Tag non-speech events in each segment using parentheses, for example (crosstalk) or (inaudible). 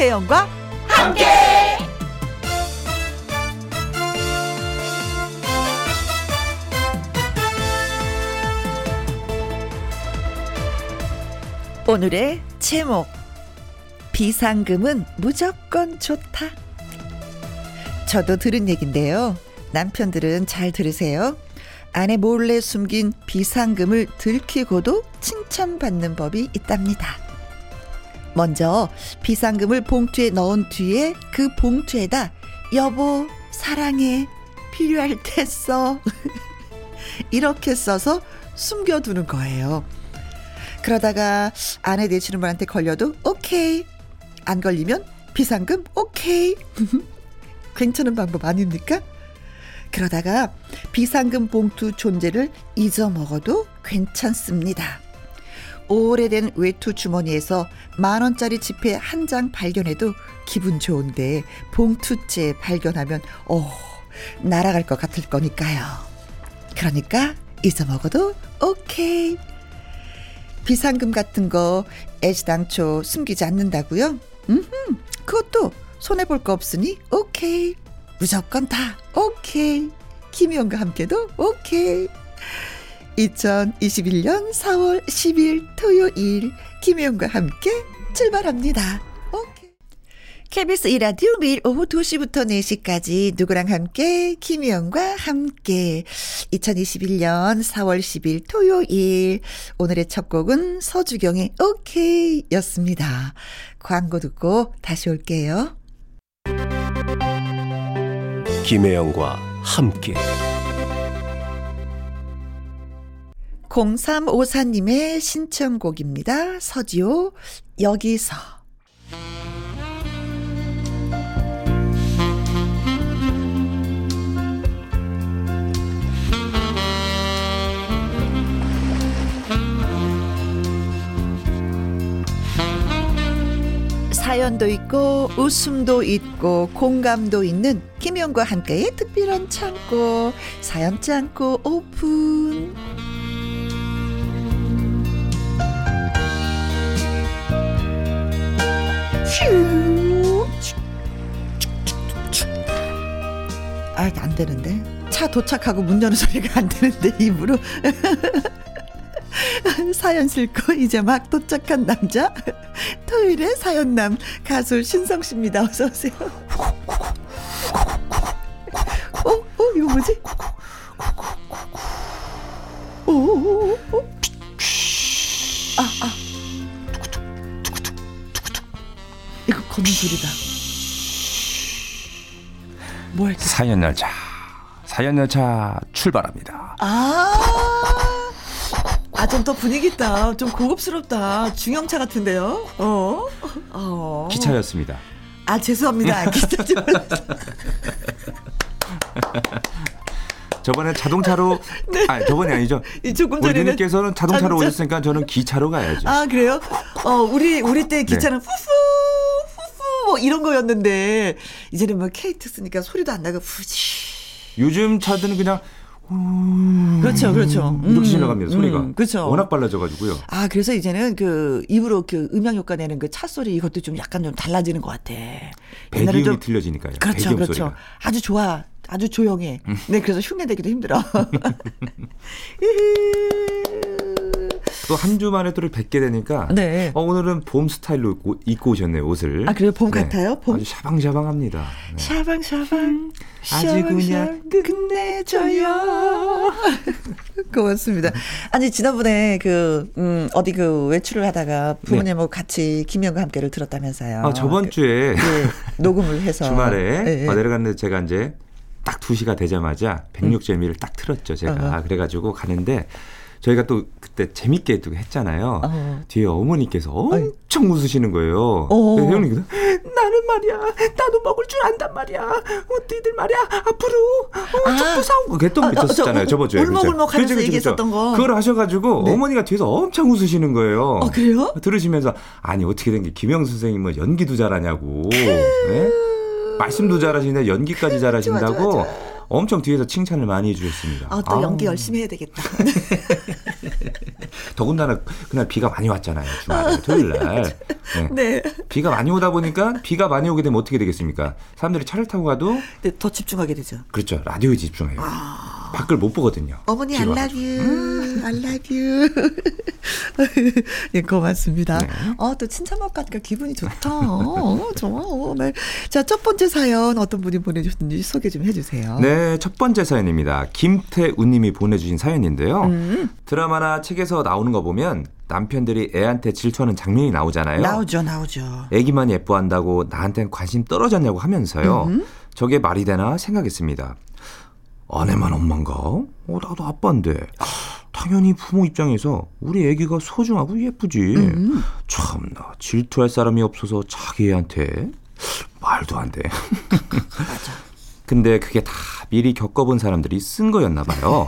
김혜영과 함께. 오늘의 제목 비상금은 무조건 좋다. 저도 들은 얘긴데요. 남편들은 잘 들으세요. 아내 몰래 숨긴 비상금을 들키고도 칭찬받는 법이 있답니다. 먼저 비상금을 봉투에 넣은 뒤에 그 봉투에다 여보 사랑해 필요할 때 써. (laughs) 이렇게 써서 숨겨두는 거예요. 그러다가 아내 내치는 분한테 걸려도 오케이. 안 걸리면 비상금 오케이. (laughs) 괜찮은 방법 아닙니까? 그러다가 비상금 봉투 존재를 잊어먹어도 괜찮습니다. 오래된 외투 주머니에서 만 원짜리 지폐 한 장 발견해도 기분 좋은데 봉투째 발견하면 어 날아갈 것 같을 거니까요. 그러니까 잊어먹어도 오케이. 비상금 같은 거 애시당초 숨기지 않는다고요? 음, 그것도 손해 볼 거 없으니 오케이. 무조건 다 오케이. 김희영과 함께도 오케이. 2021년 4월 10일 토요일 김혜영과 함께 출발합니다. 오케이. KBS 이라디오 매일 오후 2시부터 4시까지 누구랑 함께 김혜영과 함께 2021년 4월 10일 토요일 오늘의 첫 곡은 서주경의 오케이 였습니다. 광고 듣고 다시 올게요. 김혜영과 함께 0354님의 신청곡입니다. 서지호, 여기서. 사연도 있고 웃음도 있고 공감도 있는 김용과 함께의 특별한 창고 사연 창고 오픈 아, 안 되는데. 차 도착하고 문 여는 소리가 안 되는데, (laughs) 입으로. 사연 싣고 이제 막 도착한 남자. 토요일의 사연남 가수 신성 씨입니다. 어서 오세요. 어, 어, 이거 뭐지? 오, 오, 오. 아, 아. 걷는 소리다. 뭐 할까? 사연 열차 사연 열차 출발합니다. 아, 아, 좀 더 분위기 있다. 좀 고급스럽다. 중형차 같은데요? 어? 어. 기차였습니다. 아, 죄송합니다. (laughs) 기차 좀. 저번에 자동차로 (laughs) 아 저번이 아니죠. 이 조금 우리 전에는 누님께서는 자동차로 자동차. 오셨으니까 저는 기차로 가야죠. 아, 그래요? 어, 우리, 우리 때 기차는 네. 후후, 뭐 이런 거였는데, 이제는 뭐 케이트 쓰니까 소리도 안 나고, 후지. 요즘 차들은 그냥 음, 그렇죠, 그렇죠. 이렇게 음, 지나갑니다. 소리가. 음, 그렇죠. 워낙 빨라져가지고요. 아, 그래서 이제는 그 입으로 그 음향 효과 내는 그 차 소리 이것도 좀 약간 좀 달라지는 것 같아. 배기음이 좀 틀려지니까요. 그렇죠, 그렇죠. 소리가. 아주 좋아. 아주 조용해. 네, 그래서 흉내 내기도 힘들어. (laughs) (laughs) (laughs) 또 한 주 만에 또 뵙게 되니까 네. 어, 오늘은 봄 스타일로 입고, 입고 오셨네요 옷을. 아, 그래요? 봄 같아요? 봄? 아주 샤방샤방합니다. 네. 샤방샤방. 아주 그냥 끝내줘요. (laughs) 고맙습니다. 아니, 지난번에 그, 음, 어디 그 외출을 하다가 부모님하고 같이 김영과 함께를 들었다면서요. 네. 아 저번 그, 주에 예, 녹음을 해서. 주말에. 어, 내려갔는데 제가 이제 딱 2시가 되자마자 106재미를 딱 틀었죠, 제가. 어허. 그래가지고 가는데 저희가 또 그때 재밌게 또 했잖아요. 어. 뒤에 어머니께서 엄청 웃으시는 거예요. 어. 그래서 형님께서 나는 말이야, 나도 먹을 줄 안단 말이야. 어디들 말이야, 앞으로 어, 사오고 그랬던 아, 거 저, 있었잖아요, 저, 저번 주에. 울먹울먹 하면서 그죠, 얘기했었던. 거. 그걸 하셔가지고 네. 어머니가 뒤에서 엄청 웃으시는 거예요. 어, 그래요? 들으시면서 아니 어떻게 된 게 김영 선생님은 연기도 잘하냐고 예? (laughs) 말씀도 잘하시는데 연기까지 (laughs) 잘하신다고 좋아, 좋아, 엄청 뒤에서 칭찬을 많이 해주셨습니다. 아, 또 아우. 연기 열심히 해야 되겠다. (laughs) 더군다나 그날 비가 많이 왔잖아요. 주말에 토요일 날. 네. 네. 비가 많이 오다 보니까 비가 많이 오게 되면 어떻게 되겠습니까? 사람들이 차를 타고 가도 네, 더 집중하게 되죠. 그렇죠. 라디오에 집중해요. 밖을 못 보거든요. 어머니 I 비가 love you. I love you. 네, (laughs) 고맙습니다. 네. 어, 또 칭찬받고 가니까 기분이 좋다. 어, 좋아. 어, 네. 자, 첫 번째 사연 어떤 분이 보내주셨는지 소개 좀 해주세요. 네, 첫 번째 사연입니다. 김태우님이 보내주신 사연인데요. 음. 드라마나 책에서 나오는 거 보면 남편들이 애한테 질투하는 장면이 나오잖아요. 나오죠, 나오죠. 애기만 예뻐한다고 나한텐 관심 떨어졌냐고 하면서요. 음. 저게 말이 되나 생각했습니다. 아내만 엄마인가? 어, 나도 아빠인데. 당연히 부모 입장에서 우리 애기가 소중하고 예쁘지. 음. 참나 질투할 사람이 없어서 자기 애한테 말도 안 돼. 근데 그게 다 미리 겪어본 사람들이 쓴 거였나 봐요.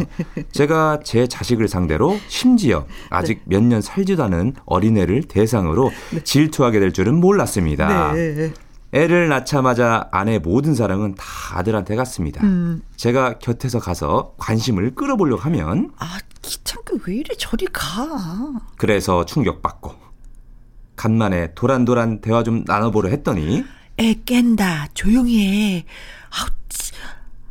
제가 제 자식을 상대로 심지어 아직 몇년 살지도 않은 어린애를 대상으로 질투하게 될 줄은 몰랐습니다. 네. 애를 낳자마자 아내 모든 사랑은 다 아들한테 갔습니다. 음. 제가 곁에서 가서 관심을 끌어보려고 하면 아, 귀찮게 왜 이래 저리 가. 그래서 충격받고 간만에 도란도란 대화 좀 나눠보려 했더니 애 깬다. 조용히 해. 아우, 치-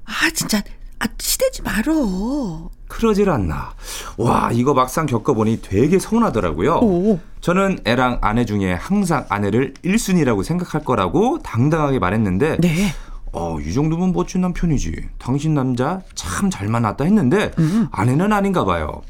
아, 진짜. 아, 치대지 말어. 그러질 않나. 와 이거 막상 겪어보니 되게 서운하더라고요. 오. 저는 애랑 아내 중에 항상 아내를 1순위라고 생각할 거라고 당당하게 말했는데 네. 어, 이 정도면 멋진 남편이지. 당신 남자 참 잘 만났다 했는데 음. 아내는 아닌가 봐요.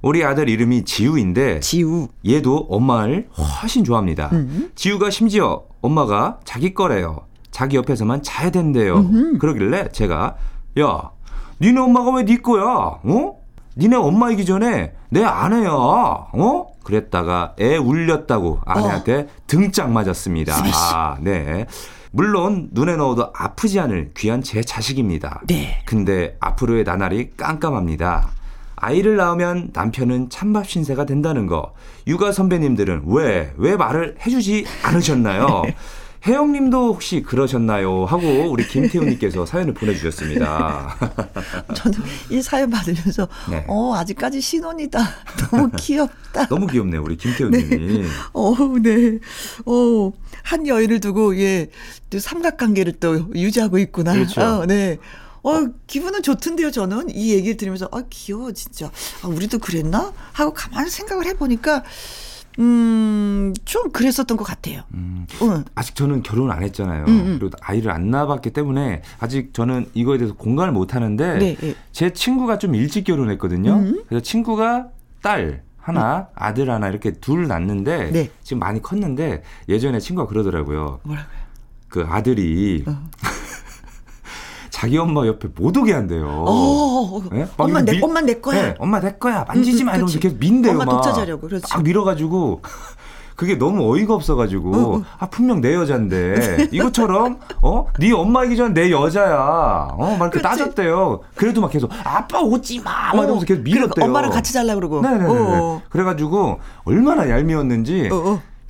우리 아들 이름이 지우인데 지우. 얘도 엄마를 훨씬 좋아합니다. 음. 지우가 심지어 엄마가 자기 거래요. 자기 옆에서만 자야 된대요. 음흠. 그러길래 제가 야, 니네 엄마가 왜 네 거야? 어? 니네 엄마이기 전에 내 아내야. 어? 그랬다가 애 울렸다고 아내한테 등짝 맞았습니다. 스매시. 아, 네. 물론 눈에 넣어도 아프지 않을 귀한 제 자식입니다. 네. 근데 앞으로의 나날이 깜깜합니다. 아이를 낳으면 남편은 찬밥 신세가 된다는 거. 육아 선배님들은 왜, 왜 말을 해주지 않으셨나요? (laughs) 혜영님도 혹시 그러셨나요? 하고 우리 김태훈님께서 사연을 보내주셨습니다. (laughs) 저는 이 사연 받으면서 네. 어 아직까지 신혼이다 (laughs) 너무 귀엽다 너무 귀엽네요, 우리 김태훈님이. 어, 네. (laughs) 어, 한 여인을 두고, 예, 또 삼각관계를 또 유지하고 있구나. 그렇죠. 어, 네. 어, 기분은 좋던데요, 저는. 이 얘기를 들으면서, 아, 귀여워, 진짜. 아, 우리도 그랬나? 하고 가만히 생각을 해보니까, 음, 좀 그랬었던 것 같아요. 음, 응. 아직 저는 결혼 안 했잖아요. 음, 음. 그리고 아이를 안 낳아봤기 때문에 아직 저는 이거에 대해서 공감을 못 하는데 네, 네. 제 친구가 좀 일찍 결혼했거든요. 음. 그래서 친구가 딸 하나, 아들 하나 이렇게 둘 낳는데 네. 지금 많이 컸는데 예전에 친구가 그러더라고요. 뭐라고요? 그 아들이 어. 자기 엄마 옆에 못 오게 한대요. 어, 네? 막 엄마 내, 밀- 엄마 내 거야. 네, 엄마 내 거야. 만지지 음, 음, 마 이러면서. 계속 민대요. 엄마 막. 독차지하려고, 그렇지. 막 밀어가지고 (laughs) 그게 너무 어이가 없어가지고 어, 어. 아 분명 내 여잔데 (laughs) 이것처럼 어네 엄마 이기 전내 여자야 어막 이렇게 그치. 따졌대요. 그래도 막 계속 아빠 오지 마. 막 이러면서 계속 그리고 밀었대요. 엄마랑 같이 잘라 그러고. 네네네. 어, 그래가지고 얼마나 얄미웠는지.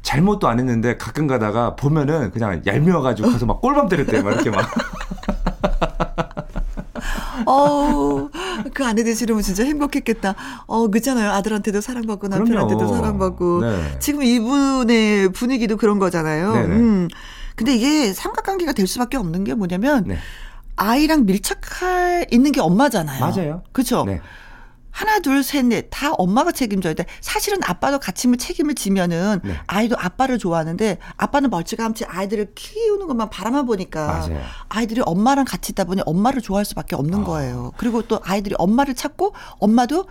잘못도 안 했는데 가끔 가다가 보면은 그냥 얄미워가지고 가서 막 꼴밤 때렸대요. 막 이렇게 막. (laughs) (laughs) 어우, 그 아내 되시려면 진짜 행복했겠다. 어, 그잖아요. 아들한테도 사랑받고 남편한테도. 사랑받고. 네. 지금 이분의 분위기도 그런 거잖아요. 네네. 음. 근데 이게 삼각관계가 될 수밖에 없는 게 뭐냐면 네. 아이랑 밀착할 있는 게 엄마잖아요. 맞아요. 그렇죠. 네. 하나, 둘, 셋, 넷다 엄마가 책임져야 돼. 사실은 아빠도 같이 책임을 지면은 네. 아이도 아빠를 좋아하는데 아빠는 멀찌감치 아이들을 키우는 것만 바라만 보니까 맞아요. 아이들이 엄마랑 같이 있다 보니 엄마를 좋아할 수밖에 없는 어. 거예요. 그리고 또 아이들이 엄마를 찾고 엄마도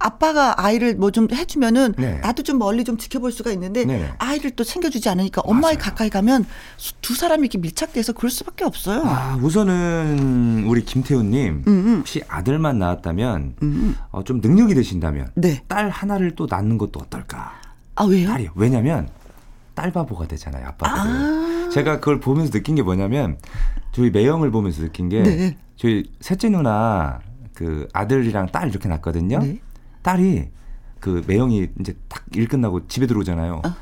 아빠가 아이를 뭐 좀 해주면은 네. 나도 좀 멀리 좀 지켜볼 수가 있는데 네네. 아이를 또 챙겨주지 않으니까 엄마에. 가까이 가면 수- 두 사람이 이렇게 밀착돼서 그럴 수밖에 없어요. 아, 우선은 우리 김태훈님 음, 음. 혹시 아들만 낳았다면 음. 어, 좀 능력이 되신다면 네. 딸 하나를 또 낳는 것도 어떨까? 아 왜요? 딸이요. 왜냐면 딸 바보가 되잖아요, 아빠들. 아. 제가 그걸 보면서 느낀 게 뭐냐면 저희 매형을 보면서 느낀 게 네. 저희 셋째 누나 그 아들이랑 딸 이렇게 낳거든요. 네. 딸이 그 매형이 이제 딱 일 끝나고 집에 들어오잖아요. 어. 막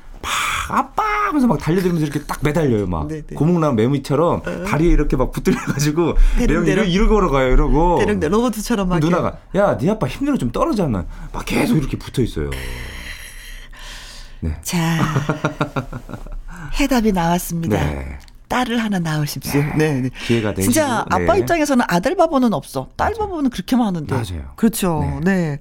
아빠 하면서 막 달려들면서 이렇게 딱 매달려요. 막 네, 네. 고목나무 매미처럼 다리에 이렇게 막 붙들려가지고 대롱대롱. 이러고 이러고 걸어가요. 이러고 대령 로봇처럼 막 누나가 야네 아빠 힘들어 좀 떨어져면 막 계속 이렇게 붙어 있어요. 네. 자, (laughs) 해답이 나왔습니다. 네. 딸을 하나 낳으십시오. 네. 네. 기회가 되시고 진짜 아빠 네. 입장에서는 아들 바보는 없어. 딸 바보는 그렇게 많은데. 맞아요. 그렇죠. 네.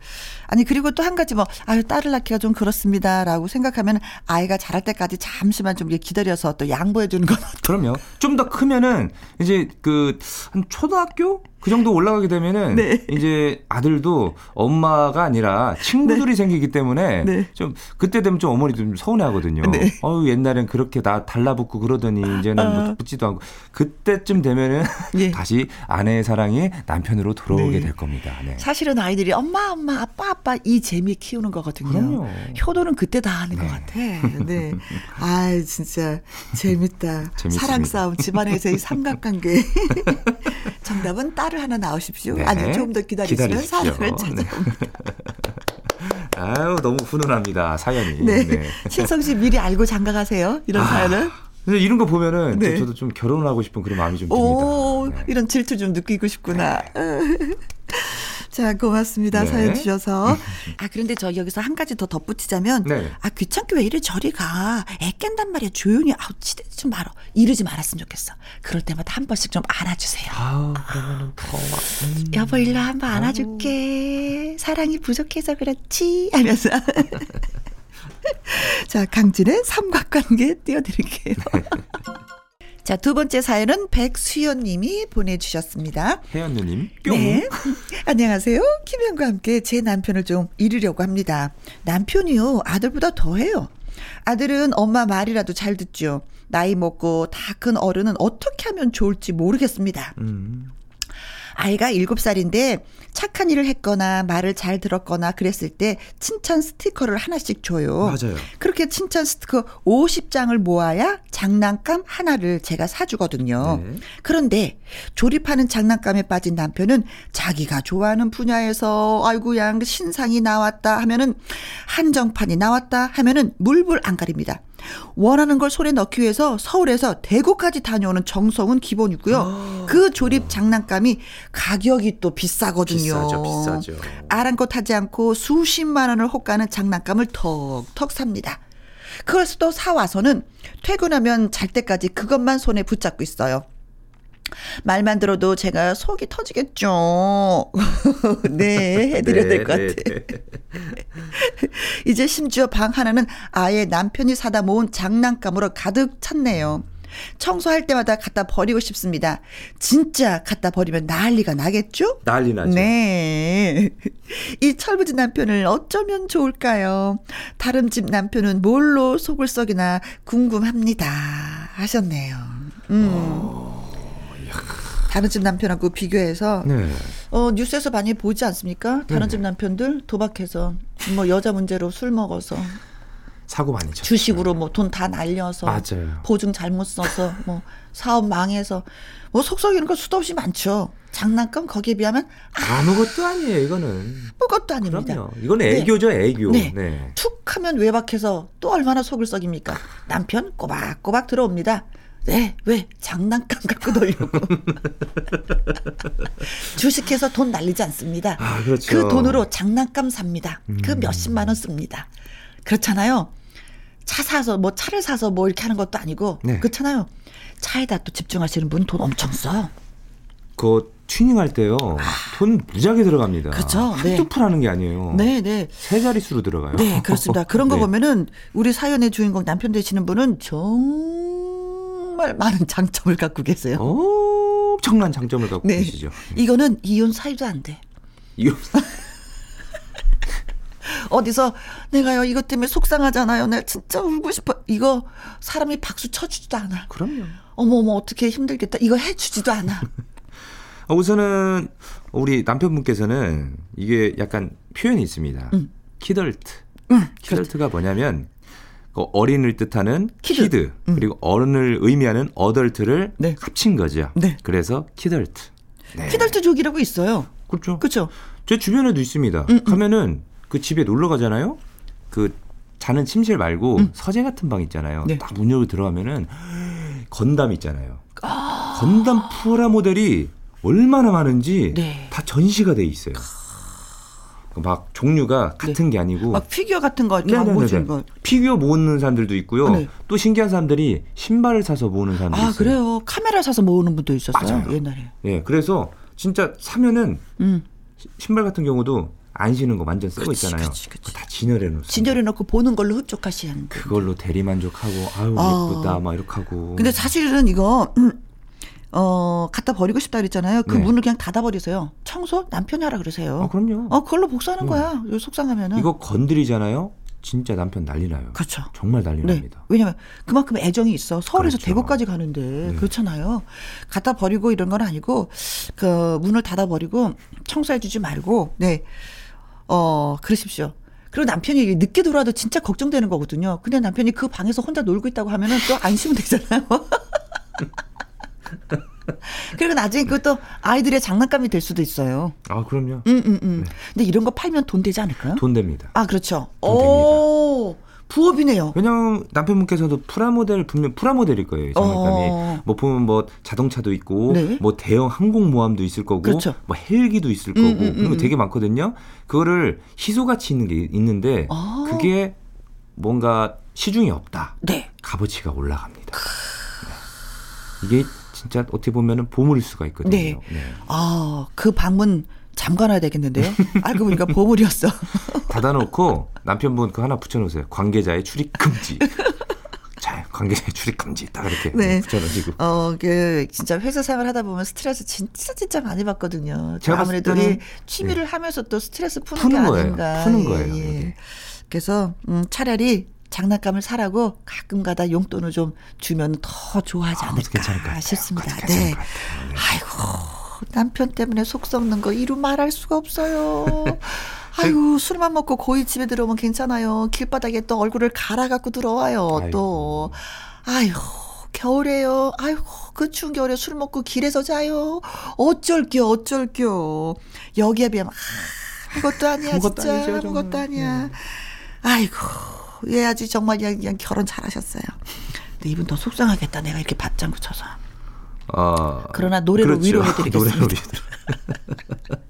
아니 그리고 또 한 가지 뭐 아유 딸을 낳기가 좀 그렇습니다라고 생각하면 아이가 자랄 때까지 잠시만 좀 기다려서 또 양보해 주는 건 그럼요. 좀 더 크면은 이제 그 한 초등학교 그 정도 올라가게 되면은 네. 이제 아들도 엄마가 아니라 친구들이 생기기 때문에 네. 좀 그때 되면 좀 어머니도 좀 서운해하거든요. 네. 어유 옛날엔 그렇게 나 달라붙고 그러더니 이제는 뭐 붙지도 않고 그때쯤 되면은 예. (laughs) 다시 아내의 사랑이 남편으로 돌아오게 네. 될 겁니다. 네. 사실은 아이들이 엄마 엄마 아빠 아빠 이 재미 키우는 거거든요. 그럼요. 효도는 그때 다 하는 것 같아. 네. 아 진짜 재밌다. (laughs) 재밌습니다. 사랑 싸움 집안에서 이 삼각관계. (laughs) 정답은 딸을 하나 낳으십시오. 네. 아니 좀더 기다리시면. 사랑을 네. 찾아옵니다. 아유 너무 훈훈합니다 사연이. 네. 신성 씨 미리 알고 장가가세요. 이런 사연을. 근데 이런 거 보면은 네. 저- 저도 좀 결혼하고 싶은 그런 마음이 좀 오, 듭니다. 네. 이런 질투 좀 느끼고 싶구나. (laughs) (laughs) 자, 고맙습니다. 네. 사연 주셔서. (laughs) 아, 그런데 저 여기서 한 가지 더 덧붙이자면, 네. 아, 귀찮게 왜 이리 저리 가. 애 깬단 말이야. 조용히, 아우, 치대지 좀 말어. 이러지 말았으면 좋겠어. 그럴 때마다 한 번씩 좀 안아주세요. 아 그러면은 더 막. 음. 여보, 일로 한 번 안아줄게. 사랑이 부족해서 그렇지. 하면서. (laughs) 자, 강진의 삼각관계 띄워드릴게요. 자, 두 번째 사연은 백수연 님이 보내주셨습니다. 혜연 누님 뿅. 네. (laughs) 안녕하세요. 김현과 함께 제 남편을 좀 이르려고 합니다. 남편이요. 아들보다 더해요. 아들은 엄마 말이라도 잘 듣죠. 나이 먹고 다 큰 어른은 어떻게 하면 좋을지 모르겠습니다. 음. 아이가 7살인데 착한 일을 했거나 말을 잘 들었거나 그랬을 때 칭찬 스티커를 하나씩 줘요. 맞아요. 그렇게 칭찬 스티커 50장을 모아야 장난감 하나를 제가 사주거든요. 네. 그런데 조립하는 장난감에 빠진 남편은 자기가 좋아하는 분야에서 아이고야 신상이 나왔다 하면은 한정판이 나왔다 하면은 물불 안 가립니다. 원하는 걸 손에 넣기 위해서 서울에서 대구까지 다녀오는 정성은 기본이고요. 그 조립 장난감이 가격이 또 비싸거든요. 비싸죠, 비싸죠. 아랑곳하지 않고 수십만 원을 호가는 장난감을 턱턱 삽니다. 그래서 또 사와서는 퇴근하면 잘 때까지 그것만 손에 붙잡고 있어요. 말만 들어도 제가 속이 터지겠죠. (laughs) 네, 해드려야 될것 네, 같아요. 네. (laughs) 이제 심지어 방 하나는 아예 남편이 사다 모은 장난감으로 가득 찼네요. 청소할 때마다 갖다 버리고 싶습니다. 진짜 갖다 버리면 난리가 나겠죠? 난리 나죠. 네. (laughs) 이 철부지 남편을 어쩌면 좋을까요? 다른 집 남편은 뭘로 속을 썩이나 궁금합니다. 하셨네요. 음. 다른 집 남편하고 비교해서 네. 어 뉴스에서 많이 보지 않습니까? 다른 집 남편들 도박해서 뭐 여자 문제로 술 먹어서 사고 많이 쳤어요. 주식으로 뭐 돈 다 날려서 맞아요. 보증 잘못 써서 뭐 사업 망해서 뭐 속썩이는 거 수도 없이 많죠. 장난감 거기에 비하면 아무것도 아니에요, 이거는. 아무것도 아닙니다. 그럼요. 이건 애교죠, 애교. 네. 네. 툭 하면 외박해서 또 얼마나 속을 썩입니까? 남편 꼬박꼬박 들어옵니다. 네, 왜? 장난감 갖고 놀려고. (laughs) 주식해서 돈 날리지 않습니다. 아, 그렇죠. 그 돈으로 장난감 삽니다. 그 음. 몇십만 원 씁니다. 그렇잖아요. 차 사서 뭐 차를 사서 뭐 이렇게 하는 것도 아니고 네. 그렇잖아요. 차에다 또 집중하시는 분 돈 엄청 써. 그 튜닝할 때요. 돈 무지하게 들어갑니다. 아. 그렇죠. 네. 한두 푼 하는 게 아니에요. 네, 네. 세 자릿수로 들어가요. 네, 그렇습니다. (laughs) 그런 거 네. 보면은 우리 사연의 주인공 남편 되시는 분은 정 말 많은 (laughs) 장점을 갖고 계세요. 엄청난 장점을 갖고 네. 계시죠. 이거는 이혼 사유도 안 돼. 이거 (laughs) 어디서 내가요 이것 때문에 속상하잖아요. 내가 진짜 울고 싶어. 이거 사람이 박수 쳐주지도 않아. 그럼요. 어머 어머 어떻게 힘들겠다. 이거 해주지도 않아. 어, 우선은 우리 남편분께서는 이게 약간 표현이 있습니다. 음. 키덜트. 응, 키덜트가 뭐냐면 그 어린을 뜻하는 kid. Kid, 그리고 어른을 의미하는 adult를 네. 합친 거죠. 네. 그래서 키덜트. 네. 키덜트족이라고 있어요. 그렇죠. 그렇죠. 제 주변에도 있습니다. 음, 가면은 그 집에 놀러 가잖아요. 그 자는 침실 말고 서재 같은 방 있잖아요. 네. 딱문 열고 들어가면은 건담 있잖아요. 건담 프라 모델이 얼마나 많은지 네. 다 전시가 돼 있어요. 막 종류가 같은 게 아니고 막 피규어 같은 거 이렇게 막 네네네네. 모시는 거. 피규어 모으는 사람들도 있고요. 네. 또 신기한 사람들이 신발을 사서 모으는 사람도 아 있어요. 그래요. 카메라 사서 모으는 분도 있었어요 맞아요. 옛날에. 예, 그래서 진짜 사면은 음. 시- 신발 같은 경우도 안 신은 거 완전 쓰고 그치, 있잖아요. 그치, 그치. 다 진열해 놓습니다. 진열해 놓고 보는 걸로 흡족하시는. 그걸로 대리 만족하고 아유 어. 예쁘다 막 이렇게 하고. 근데 사실은 이거 음, (clears throat) 어 갖다 버리고 싶다 그랬잖아요. 그 네. 문을 그냥 닫아 버리세요. 청소 남편이 하라 그러세요. 아, 그럼요. 어 그걸로 복수하는 네. 거야. 속상하면은. 이거 건드리잖아요. 진짜 남편 난리 나요. 그렇죠. 정말 난리 네. 납니다. 왜냐면 그만큼 애정이 있어. 서울에서 그렇죠. 대구까지 가는데 네. 그렇잖아요. 갖다 버리고 이런 건 아니고 그 문을 닫아 버리고 청소해 주지 말고 네. 어, 그러십시오. 그리고 남편이 늦게 돌아와도 진짜 걱정되는 거거든요. 근데 남편이 그 방에서 혼자 놀고 있다고 하면은 또 안심은 되잖아요. (laughs) (laughs) 그리고 나중에 그것도 아이들의 장난감이 될 수도 있어요. 아 그럼요. 음, 음, 음. 근데 이런 거 팔면 돈 되지 않을까요? 돈 됩니다. 아, 그렇죠. 돈 오, 부업이네요. 왜냐면 남편분께서도 프라모델 분명 프라모델일 거예요. 장난감이. 어. 뭐 보면 뭐 자동차도 있고 네. 뭐 대형 항공모함도 있을 거고 그렇죠. 뭐 헬기도 있을 음, 거고 음, 그런 거 음. 되게 많거든요. 그거를 희소가치 있는 게 있는데 아. 그게 뭔가 시중에 없다. 네. 값어치가 올라갑니다. 네. 이게 진짜 어떻게 보면은 보물일 수가 있거든요. 네. 아, 그 방문 잠가놔야 되겠는데요? 알고 보니까 보물이었어. (laughs) 닫아놓고 남편분 그 하나 붙여놓으세요. 관계자의 출입 금지. 자, 관계자의 출입 금지. 딱 이렇게 네. 붙여놓으시고. 어, 그, 진짜 회사 생활 하다 보면 스트레스 진짜 진짜 많이 받거든요. 제가 아무래도 네. 우리 취미를 하면서 또 스트레스 푸는, 푸는 게 거예요. 아닌가. 푸는 거예요, 예. 그래서, 음, 차라리 장난감을 사라고 가끔 가다 용돈을 좀 주면 더 좋아하지 아, 않을까 같아요. 싶습니다. 네. 네. 아이고, 남편 때문에 속 썩는 거 이루 말할 수가 없어요. (laughs) 아이고, 술만 먹고 고이 집에 들어오면 괜찮아요. 길바닥에 또 얼굴을 갈아갖고 들어와요, 또. 아유, 겨울에요. 아이고, 그 추운 겨울에 술 먹고 길에서 자요. 어쩔겨, 어쩔겨. 여기에 비하면, 아, 아무것도 아니야, 아무것도 진짜. 아니죠. 아무것도 아니야. 아이고, 얘 아주 정말 그냥, 결혼 잘하셨어요. 근데 이분 더 속상하겠다. 내가 이렇게 받장구 쳐서. 어, 그러나 노래로 위로해드리겠습니다. (laughs) 노래로 위로. (laughs)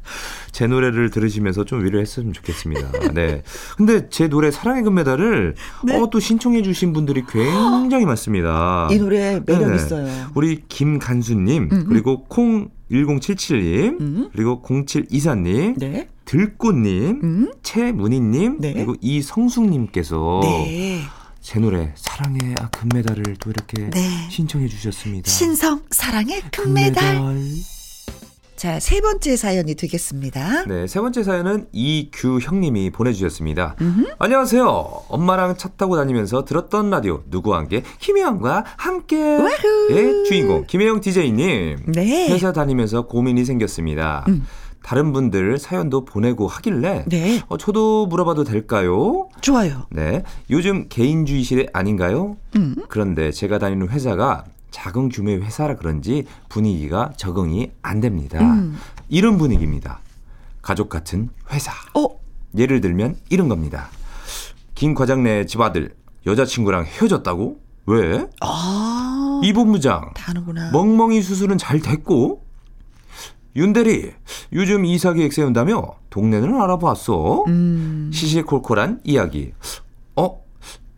제 노래를 들으시면서 좀 위로했으면 좋겠습니다. 네. 근데 제 노래 사랑의 금메달을 네. 어, 또 신청해 주신 분들이 굉장히 많습니다. (gasps) 이 노래 매력 네네. 있어요. 우리 김간수님, 그리고 콩 1077님, 음. 그리고 0724님, 네. 들꽃님, 음. 최문희님, 네. 그리고 이성숙님께서 네. 제 노래 사랑의 아, 금메달을 또 이렇게 네. 신청해 주셨습니다. 신성 사랑의 금메달. 자, 세 번째 사연이 되겠습니다. 네, 세 번째 사연은 이규형님이 보내주셨습니다. 안녕하세요. 엄마랑 차 타고 다니면서 들었던 라디오 누구와 함께 김혜영과 함께 의 주인공 김혜영 DJ님. 네. 회사 다니면서 고민이 생겼습니다. 음. 다른 분들 사연도 보내고 하길래 네. 어, 저도 물어봐도 될까요? 좋아요. 네, 요즘 개인주의 시대 아닌가요? 음. 그런데 제가 다니는 회사가 작은 규모의 회사라 그런지 분위기가 적응이 안 됩니다. 음. 이런 분위기입니다. 가족 같은 회사. 어, 예를 들면 이런 겁니다. 김 과장네 집 아들 여자친구랑 헤어졌다고? 왜? 아. 이 본부장 다 하는구나. 멍멍이 수술은 잘 됐고 윤대리 요즘 이사 계획 세운다며 동네는 알아봤어. 음. 시시콜콜한 이야기. 어?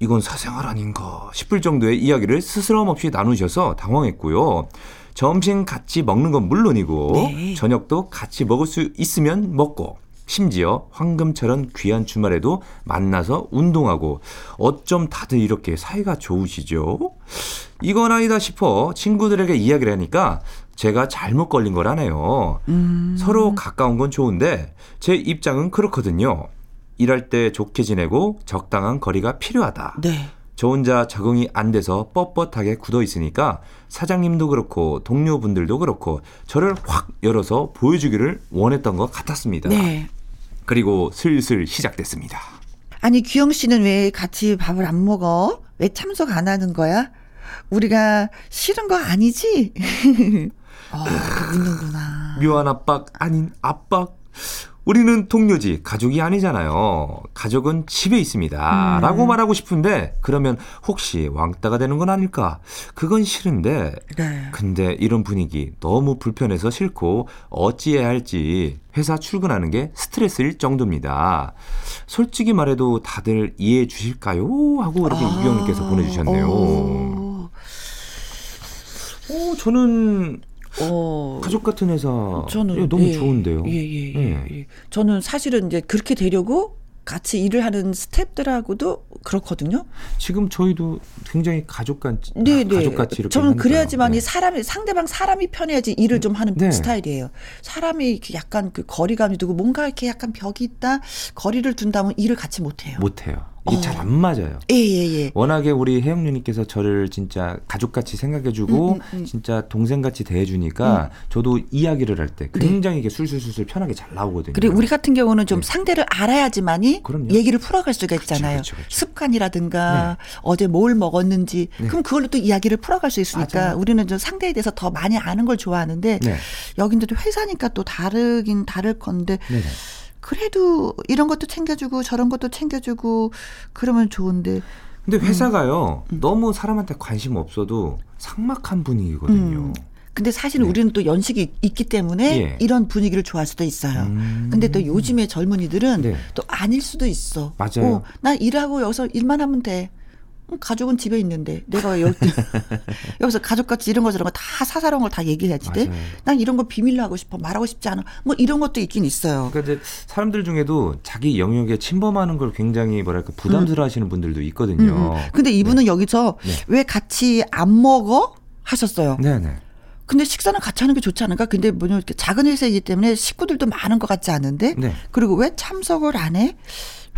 이건 사생활 아닌가 싶을 정도의 이야기를 스스럼 없이 나누셔서 당황했고요. 점심 같이 먹는 건 물론이고 네. 저녁도 같이 먹을 수 있으면 먹고 심지어 황금처럼 귀한 주말에도 만나서 운동하고 어쩜 다들 이렇게 사이가 좋으시죠? 이건 아니다 싶어 친구들에게 이야기를 하니까 제가 잘못 걸린 거라네요. 음. 서로 가까운 건 좋은데 제 입장은 그렇거든요. 일할 때 좋게 지내고 적당한 거리가 필요하다. 네. 저 혼자 적응이 안 돼서 뻣뻣하게 굳어 있으니까 사장님도 그렇고 동료분들도 그렇고 저를 확 열어서 보여주기를 원했던 것 같았습니다. 네. 그리고 슬슬 시작됐습니다. 아니, 규영 씨는 왜 같이 밥을 안 먹어? 왜 참석 안 하는 거야? 우리가 싫은 거 아니지? (laughs) 어, 이렇게 묻는구나. 묘한 압박 아닌 압박. 우리는 동료지 가족이 아니잖아요. 가족은 집에 있습니다. 음. 라고 말하고 싶은데 그러면 혹시 왕따가 되는 건 아닐까? 그건 싫은데 네. 근데 이런 분위기 너무 불편해서 싫고 어찌해야 할지 회사 출근하는 게 스트레스일 정도입니다. 솔직히 말해도 다들 이해해 주실까요? 하고 이렇게 아. 이경님께서 보내주셨네요. 어. 오, 저는 어. 가족 같은 회사 저는 예, 너무 예, 좋은데요. 예, 예, 예, 예. 예. 저는 사실은 이제 그렇게 되려고 같이 일을 하는 스탭들하고도 그렇거든요. 지금 저희도 굉장히 가족같이 네, 네. 가족같이 이렇게 저는. 그래야지만 네. 이 사람이 상대방 사람이 편해야지 일을 좀 하는 네. 스타일이에요. 사람이 이렇게 약간 그 거리감이 두고 뭔가 이렇게 약간 벽이 있다 거리를 둔다면 일을 같이 못 해요. 못 해요. 이게 어. 잘안 맞아요. 예, 예, 예. 워낙에 우리 혜영님께서 저를 진짜 가족같이 생각해주고 음, 음, 음. 진짜 동생같이 대해주니까 저도 이야기를 할 때 굉장히 이게 술술술술 편하게 잘 나오거든요. 그리고 우리 같은 경우는 좀 네. 상대를 알아야지만이 그럼요. 얘기를 풀어갈 수가 있잖아요. 그쵸, 그쵸, 그쵸. 습관이라든가 어제 뭘 먹었는지 네. 그럼 그걸로 또 이야기를 풀어갈 수 있으니까 맞아요. 우리는 좀 상대에 대해서 더 많이 아는 걸 좋아하는데 네. 여긴데도 회사니까 또 다르긴 다를 건데. 그래도 이런 것도 챙겨주고 저런 것도 챙겨주고 그러면 좋은데 근데 회사가요 음. 너무 사람한테 관심 없어도 삭막한 분위기거든요. 음. 근데 사실은 네. 우리는 또 연식이 있기 때문에 예. 이런 분위기를 좋아할 수도 있어요. 음. 근데 또 요즘의 젊은이들은 네. 또 아닐 수도 있어. 맞아요. 어, 나 일하고 여기서 일만 하면 돼. 음, 가족은 집에 있는데 내가 왜 여기 (laughs) 여기서 가족같이 이런 거 저런 거 다 사사로운 걸 다 얘기해야지 돼. 난 이런 거 비밀로 하고 싶어 말하고 싶지 않아. 뭐 이런 것도 있긴 있어요. 그러니까 이제 사람들 중에도 자기 영역에 침범하는 걸 굉장히 뭐랄까 부담스러워하시는 분들도 있거든요. 음, 음. 근데 이분은 여기서 네. 왜 같이 안 먹어 하셨어요. 네네. 근데 식사는 같이 하는 게 좋지 않을까? 근데 뭐냐 이렇게 작은 회사이기 때문에 식구들도 많은 것 같지 않은데 네. 그리고 왜 참석을 안 해?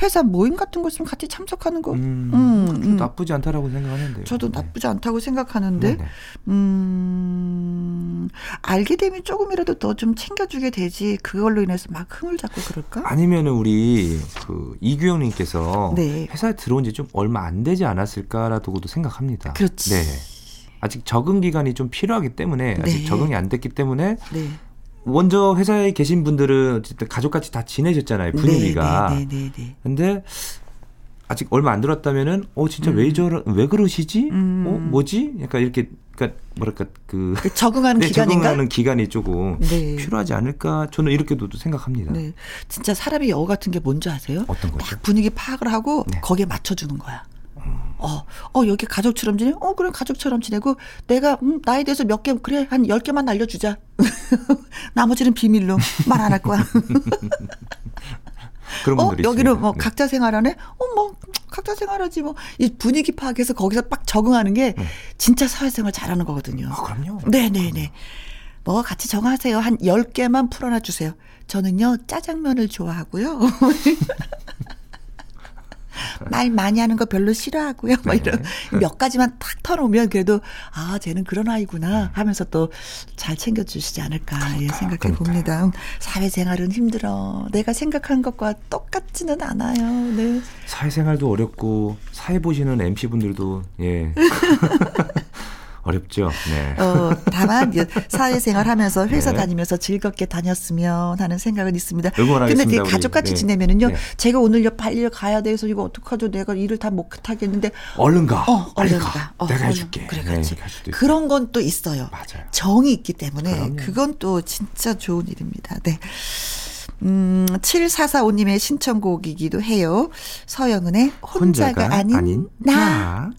회사 모임 같은 거 있으면 같이 참석하는 거. 음, 음, 좀 음. 나쁘지 않다라고 생각하는데요. 저도 네. 나쁘지 않다고 생각하는데, 네네. 음, 알게 되면 조금이라도 더 좀 챙겨주게 되지, 그걸로 인해서 막 흥을 잡고 그럴까? 아니면은 우리 그 이규영님께서 네. 회사에 들어온 지 좀 얼마 안 되지 않았을까라고도 생각합니다. 그렇지. 네. 아직 적응 기간이 좀 필요하기 때문에 아직 네. 적응이 안 됐기 때문에 네. 먼저 회사에 계신 분들은 어쨌든 가족같이 다 지내셨잖아요 분위기가. 네, 네, 네, 네. 근데 아직 얼마 안 들었다면은 어 진짜 왜 저러 왜 그러시지? 음. 어 뭐지? 약간 이렇게 그러니까 뭐랄까 그 그 적응하는 네, 기간인가? 적응하는 기간이 조금 네. 필요하지 않을까? 저는 이렇게도 생각합니다. 네. 진짜 사람의 여우 같은 게 뭔지 아세요? 어떤 거죠? 딱 분위기 파악을 하고 네. 거기에 맞춰주는 거야. 어, 어, 여기 가족처럼 지내? 어, 그래, 가족처럼 지내고, 내가, 음, 나에 대해서 몇 개, 그래, 한 10개만 알려주자. (laughs) 나머지는 비밀로 말 안 할 거야. (laughs) 그런 어, 분들이 여기는 있습니다. 뭐 네. 각자 생활하네? 어, 뭐, 각자 생활하지 뭐. 이 분위기 파악해서 거기서 빡 적응하는 게 진짜 사회생활 잘하는 거거든요. 아, 그럼요. 네네네. 뭐 같이 정하세요. 한 10개만 풀어놔 주세요. 저는요, 짜장면을 좋아하고요. (laughs) 말 많이 하는 거 별로 싫어하고요. 뭐 네. 이런 몇 가지만 탁 털어오면 그래도 아, 쟤는 그런 아이구나 하면서 또 잘 챙겨주시지 않을까 예, 생각해. 봅니다. 음, 사회생활은 힘들어. 내가 생각한 것과 똑같지는 않아요. 네. 사회생활도 어렵고 사회 보시는 MC 분들도 예 (laughs) 어렵죠. 네. 어, 다만 (laughs) 사회생활 하면서 회사 네. 다니면서 즐겁게 다녔으면 하는 생각은 있습니다. 응원하겠습니다, 근데. 가족같이 네. 지내면은요. 네. 제가 오늘 빨리 가야 돼서 이거 어떡하죠? 내가 일을 다 못 하겠는데 얼른 가. 어, 얼른 가. 가. 어, 내가. 해줄게. 그래, 네, 수도 있어요. 그런 건 또 있어요. 맞아요. 정이 있기 때문에 그럼요. 그건 또 진짜 좋은 일입니다. 네. 음, 7445님의 신청곡이기도 해요. 서영은의 혼자가, 아닌, 나.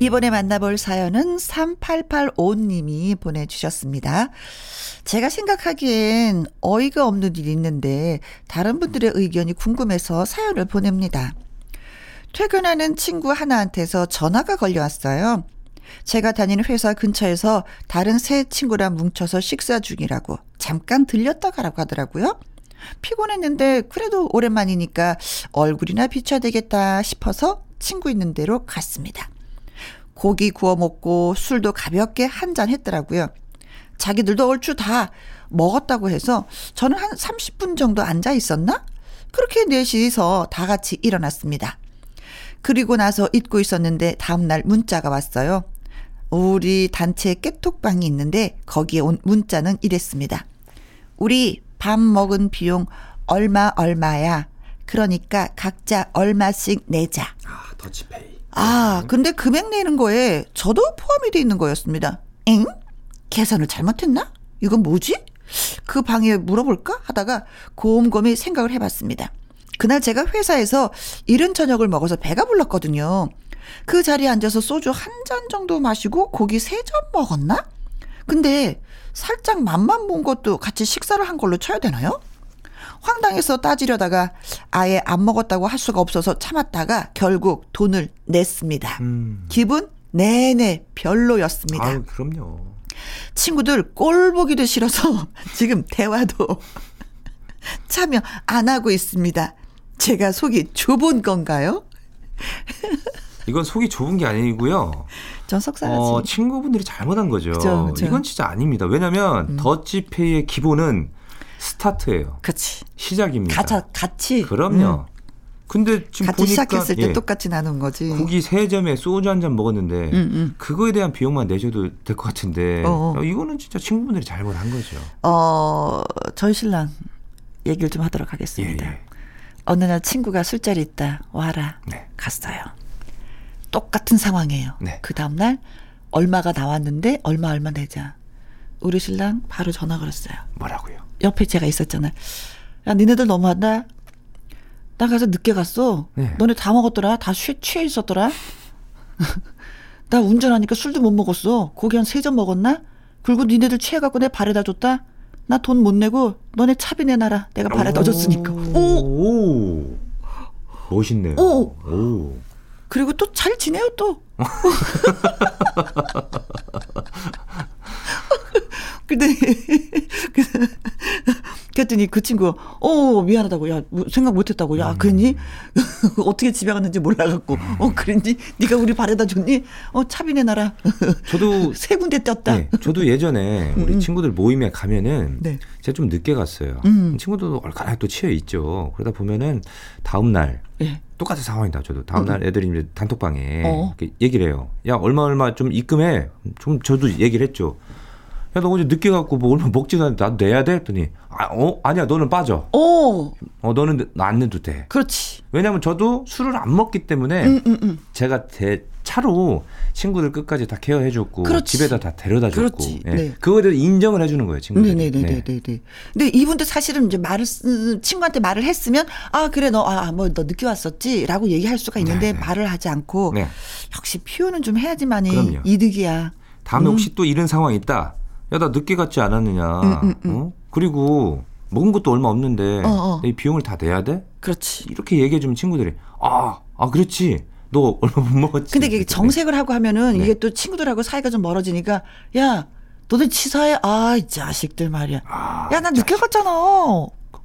이번에 만나볼 사연은 3885님이 보내주셨습니다. 제가 생각하기엔 어이가 없는 일이 있는데 다른 분들의 의견이 궁금해서 사연을 보냅니다. 퇴근하는 친구 하나한테서 전화가 걸려왔어요. 제가 다니는 회사 근처에서 다른 새 친구랑 뭉쳐서 식사 중이라고 잠깐 들렸다 가라고 하더라고요. 피곤했는데 그래도 오랜만이니까 얼굴이나 비춰야 되겠다 싶어서 친구 있는 대로 갔습니다. 고기 구워 먹고 술도 가볍게 한 잔 했더라고요. 자기들도 얼추 다 먹었다고 해서 저는 한 30분 정도 앉아 있었나? 그렇게 넷이서 다 같이 일어났습니다. 그리고 나서 잊고 있었는데 다음날 문자가 왔어요. 우리 단체 깨톡방이 있는데 거기에 온 문자는 이랬습니다. 우리 밥 먹은 비용 얼마 얼마야. 그러니까 각자 얼마씩 내자. 아, 더치페이. 아, 근데 금액 내는 거에 저도 포함이 돼 있는 거였습니다. 엥? 계산을 잘못했나? 이건 뭐지? 그 방에 물어볼까? 하다가 곰곰이 생각을 해봤습니다. 그날 제가 회사에서 이른 저녁을 먹어서 배가 불렀거든요. 그 자리에 앉아서 소주 한 잔 정도 마시고 고기 세 점 먹었나? 근데 살짝 맛만 본 것도 같이 식사를 한 걸로 쳐야 되나요? 황당해서 따지려다가 아예 안 먹었다고 할 수가 없어서 참았다가 결국 돈을 냈습니다. 음. 기분 내내 별로였습니다. 아유, 그럼요. 친구들 꼴 보기도 싫어서 (laughs) 지금 대화도 (laughs) 참여 안 하고 있습니다. 제가 속이 좁은 건가요? (laughs) 이건 속이 좁은 게 아니고요. 전 속상하지. 어, 친구분들이 잘못한 거죠. 그죠, 그죠. 이건 진짜 아닙니다. 왜냐면 음. 더치페이의 기본은 스타트예요. 그치. 시작입니다. 가자, 같이. 그럼요. 근데 지금 같이 보니까 시작했을 때 예, 똑같이 나눈 거지. 고기 세 점에 소주 한 잔 먹었는데 음, 음. 그거에 대한 비용만 내셔도 될 것 같은데 어어. 어, 이거는 진짜 친구분들이 잘못한 거죠. 어, 저희 신랑 얘기를 좀 하도록 예, 하겠습니다. 예. 어느 날 친구가 술자리 있다 와라 네. 갔어요. 똑같은 상황이에요. 네. 그 다음 날 얼마가 나왔는데 얼마 얼마 내자. 우리 신랑 바로 전화 걸었어요. 뭐라고요? 옆에 제가 있었잖아. 야 니네들 너무한다. 나 가서 늦게 갔어. 네. 너네 다 먹었더라. 다 취, 취해 있었더라. (laughs) 나 운전하니까 술도 못 먹었어. 고기 한 세 점 먹었나? 그리고 니네들 취해갖고 내 발에다 줬다. 나 돈 못 내고 너네 차비 내놔라. 내가 발에다 줬으니까. 오. 오. 멋있네요. 오. 오. 그리고 또 잘 지내요 또. (laughs) 근데 (laughs) 그랬더니 그 친구 어 미안하다고 야뭐 생각 못했다고 야 그랬니 (laughs) 어떻게 집에 갔는지 몰라갖고 어 그랬니 네가 우리 발에다 줬니 어 차비 내놔라 저도 (laughs) 세 군데 떴다 네, 저도 예전에 우리 친구들 모임에 가면은 네. 제가 좀 늦게 갔어요. 음. 친구들도 얼마나 또 취해 있죠. 그러다 보면은 다음 날 예. 똑같은 상황이다. 저도 다음 날 애들이 이제 단톡방에 어. 얘기를 해요. 야 얼마 얼마 좀 입금해. 좀 저도 얘기를 했죠. 야너 어제 늦게 갔고 뭐 얼마 먹지도 않는데 나도 내야 돼? 했더니 아, 어 아니야 너는 빠져. 어어 너는 안 내도 돼. 그렇지 왜냐면 저도 술을 안 먹기 때문에 음, 음, 음. 제가 대, 차로 친구들 끝까지 다 케어해 줬고 그렇지. 집에다 다 데려다 줬고 그렇지. 예. 네. 그거에 대해서 인정을 해 주는 거예요 친구들이. 네. 네네네 네 네. 근데 이분도 사실은 이제 말을 쓰, 친구한테 말을 했으면 아 그래 너아뭐 너 늦게 왔었지라고 얘기할 수가 있는데 네, 네. 말을 하지 않고 네. 역시 표현은 좀 해야지만이 그럼요. 이득이야. 다음에 음. 혹시 또 이런 상황이 있다. 야 나 늦게 갔지 않았느냐. 음, 음. 어? 그리고 먹은 것도 얼마 없는데 어, 어. 이 비용을 다 내야 돼? 그렇지. 이렇게 얘기해 주면 친구들이 아, 아 그렇지. 너 얼마 못 먹었지. 근데 이게. 정색을 하고 하면은 네. 이게 또 친구들하고 사이가 좀 멀어지니까 야 너네 치사해. 아 이 자식들 말이야. 아, 야 나 늦게 갔잖아.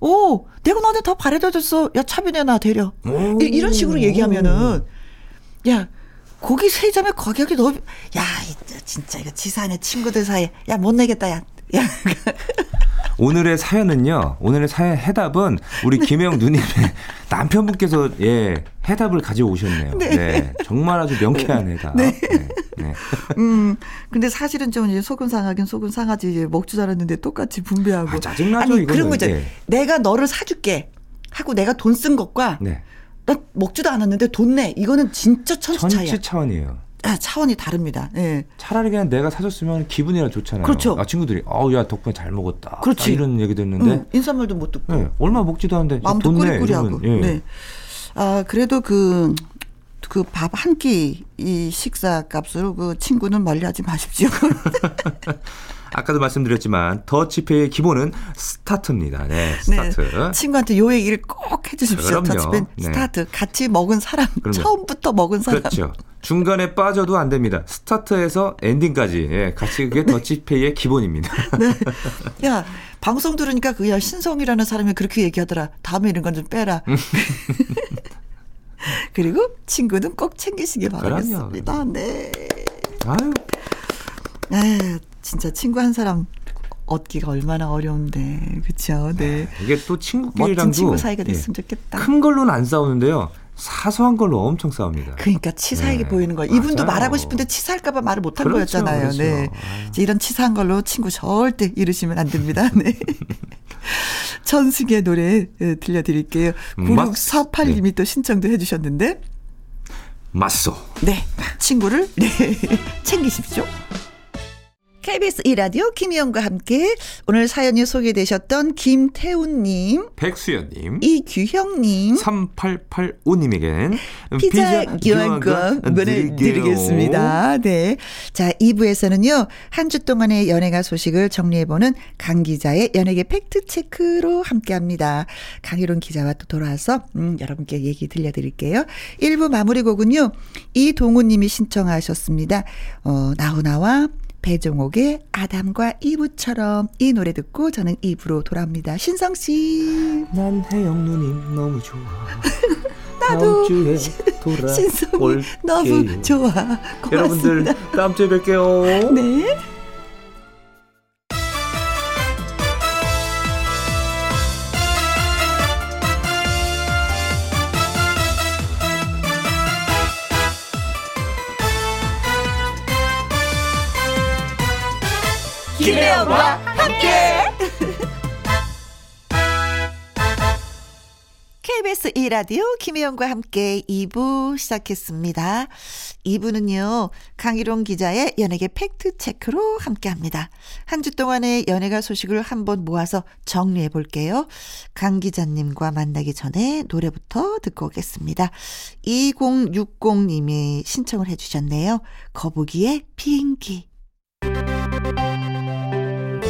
오 내가 너한테 더 바래다 줬어. 야 차비 내놔 데려. 오. 이- 이런 식으로 얘기하면은 야 고기 세 점에 가격이 너무 야 이- 진짜 이거 치사하네 친구들 사이에 야 못 내겠다 야. 야 (laughs) 오늘의 사연은요. 오늘의 사연 해답은 우리 김혜영 누님의 남편분께서 예 해답을 가지고 오셨네요. 네. 정말 아주 명쾌한 해답. 네. 네. (laughs) 음, 근데 사실은 좀 이제 속은 상하긴 속은 상하지 먹주 잘했는데 똑같이 분배하고. 아, 짜증나죠, 아니, 이거는. 그런 거죠. 예. 내가 너를 사줄게 하고 내가 돈 쓴 것과 네. 나 먹지도 않았는데 돈 내. 이거는 진짜 천지 차이야. 천치 차원이에요. 아, 차원이 다릅니다. 예. 차라리 그냥 내가 사줬으면 기분이라 좋잖아요. 그렇죠. 아, 친구들이, 아우, 야, 덕분에 잘 먹었다. 그렇지. 아, 이런 얘기 듣는데, 응, 인사말도 못 듣고. 네, 얼마 먹지도 않는데, 마음도. 꾸리꾸리하고. 예. 네. 아, 그래도 그, 그 밥 한 끼 이 식사 값으로 그 친구는 멀리 하지 마십시오. (laughs) (laughs) 아까도 말씀드렸지만, 더치페이의 기본은 스타트입니다. 네, 스타트. 네. 친구한테 요 얘기를 꼭 해주십시오. 그럼요. 더치페인 네. 스타트. 같이 먹은 사람. 그럼요. 처음부터 먹은 사람. 그렇죠. 중간에 빠져도 안 됩니다. 스타트에서 엔딩까지. 예, 같이 그게 더치페이의 기본입니다. (laughs) 야, 방송 들으니까 그 야 신성이라는 사람이 그렇게 얘기하더라. 다음에 이런 건 좀 빼라. (laughs) 그리고 친구는 꼭 챙기시기 바라겠습니다. 네. 아유, 아, 진짜 친구 한 사람 얻기가 얼마나 어려운데. 그쵸? 네. 이게 또 친구끼리랑도 친구 사이가 예, 됐으면 좋겠다. 큰 걸로는 안 싸우는데요. 사소한 걸로 엄청 싸웁니다. 그러니까 치사하게 네, 보이는 거예요. 이분도 맞아요. 말하고 싶은데 치사할까봐 말을 못한 그렇죠, 거였잖아요. 그렇죠. 네. 이제 이런 치사한 걸로 친구 절대 이르시면 안 됩니다. 네. (laughs) 전승의 노래 예, 들려드릴게요. 9648님이 네. 또 신청도 해주셨는데. 맞소. 네. 친구를, 네. (laughs) 챙기십시오. KBS 이라디오 김희영과 함께 오늘 사연이 소개되셨던 김태훈님, 백수연님, 이규형님, 3885님에게는 피자, 피자 교환권 보내드리겠습니다. 네. 자, 2부에서는요, 한 주 동안의 연예가 소식을 정리해보는 강 기자의 연예계 팩트체크로 함께 합니다. 강희론 기자와 또 돌아와서, 음, 여러분께 얘기 들려드릴게요. 1부 마무리 곡은요, 이동우님이 신청하셨습니다. 어, 나훈아와 배종옥의 아담과 이브처럼 이 노래 듣고 저는 입으로 돌아옵니다. 신성 씨. 난 해영 누님 너무 좋아. (laughs) 나도 주에 돌아 신성이 너무 좋아. 고맙습니다. 여러분들 다음 주에 뵐게요. 네. 김혜영과 함께. (laughs) KBS 2라디오 김혜영과 함께 2부 시작했습니다. 2부는요, 강희롱 기자의 연예계 팩트체크로 함께 합니다. 한 주 동안의 연예가 소식을 한번 모아서 정리해 볼게요. 강 기자님과 만나기 전에 노래부터 듣고 오겠습니다. 2060님이 신청을 해 주셨네요. 거북이의 비행기.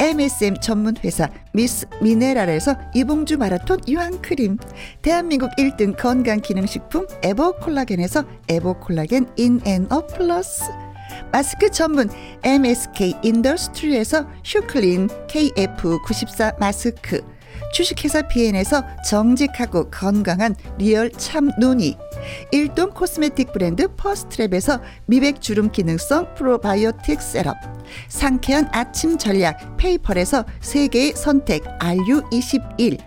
MSM 전문 회사 미스 미네랄에서 이봉주 마라톤 유황 크림, 대한민국 1등 건강 기능식품 에버 콜라겐에서 에버 콜라겐 인앤업 플러스. 마스크 전문 MSK 인더스트리에서 슈클린 KF94 마스크 주식회사 비엔에서 정직하고 건강한 리얼 참 눈이. 일동 코스메틱 브랜드 퍼스트랩에서 미백 주름 기능성 프로바이오틱 셋업 상쾌한 아침 전략 페이펄에서 세계의 선택 RU21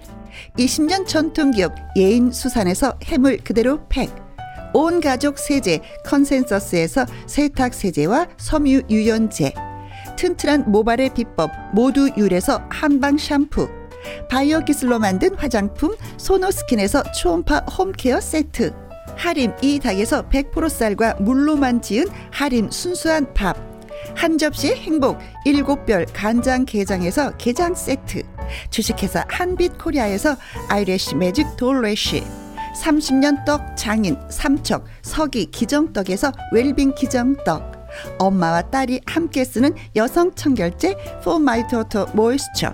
20년 전통기업 예인 수산에서 해물 그대로 팩. 온 가족 세제 컨센서스에서 세탁 세제와 섬유 유연제. 튼튼한 모발의 비법 모두 유래서 한방 샴푸 바이오 기술로 만든 화장품 소노스킨에서 초음파 홈케어 세트. 하림 이 닭에서 100% 쌀과 물로만 지은 하림 순수한 밥. 한 접시 행복 일곱 별 간장 게장에서 게장 세트. 주식회사 한빛코리아에서 아이래쉬 매직 돌래쉬. 30년 떡 장인 삼척 서기 기정떡에서 웰빙 기정떡. 엄마와 딸이 함께 쓰는 여성 청결제 포마이토토 모이스처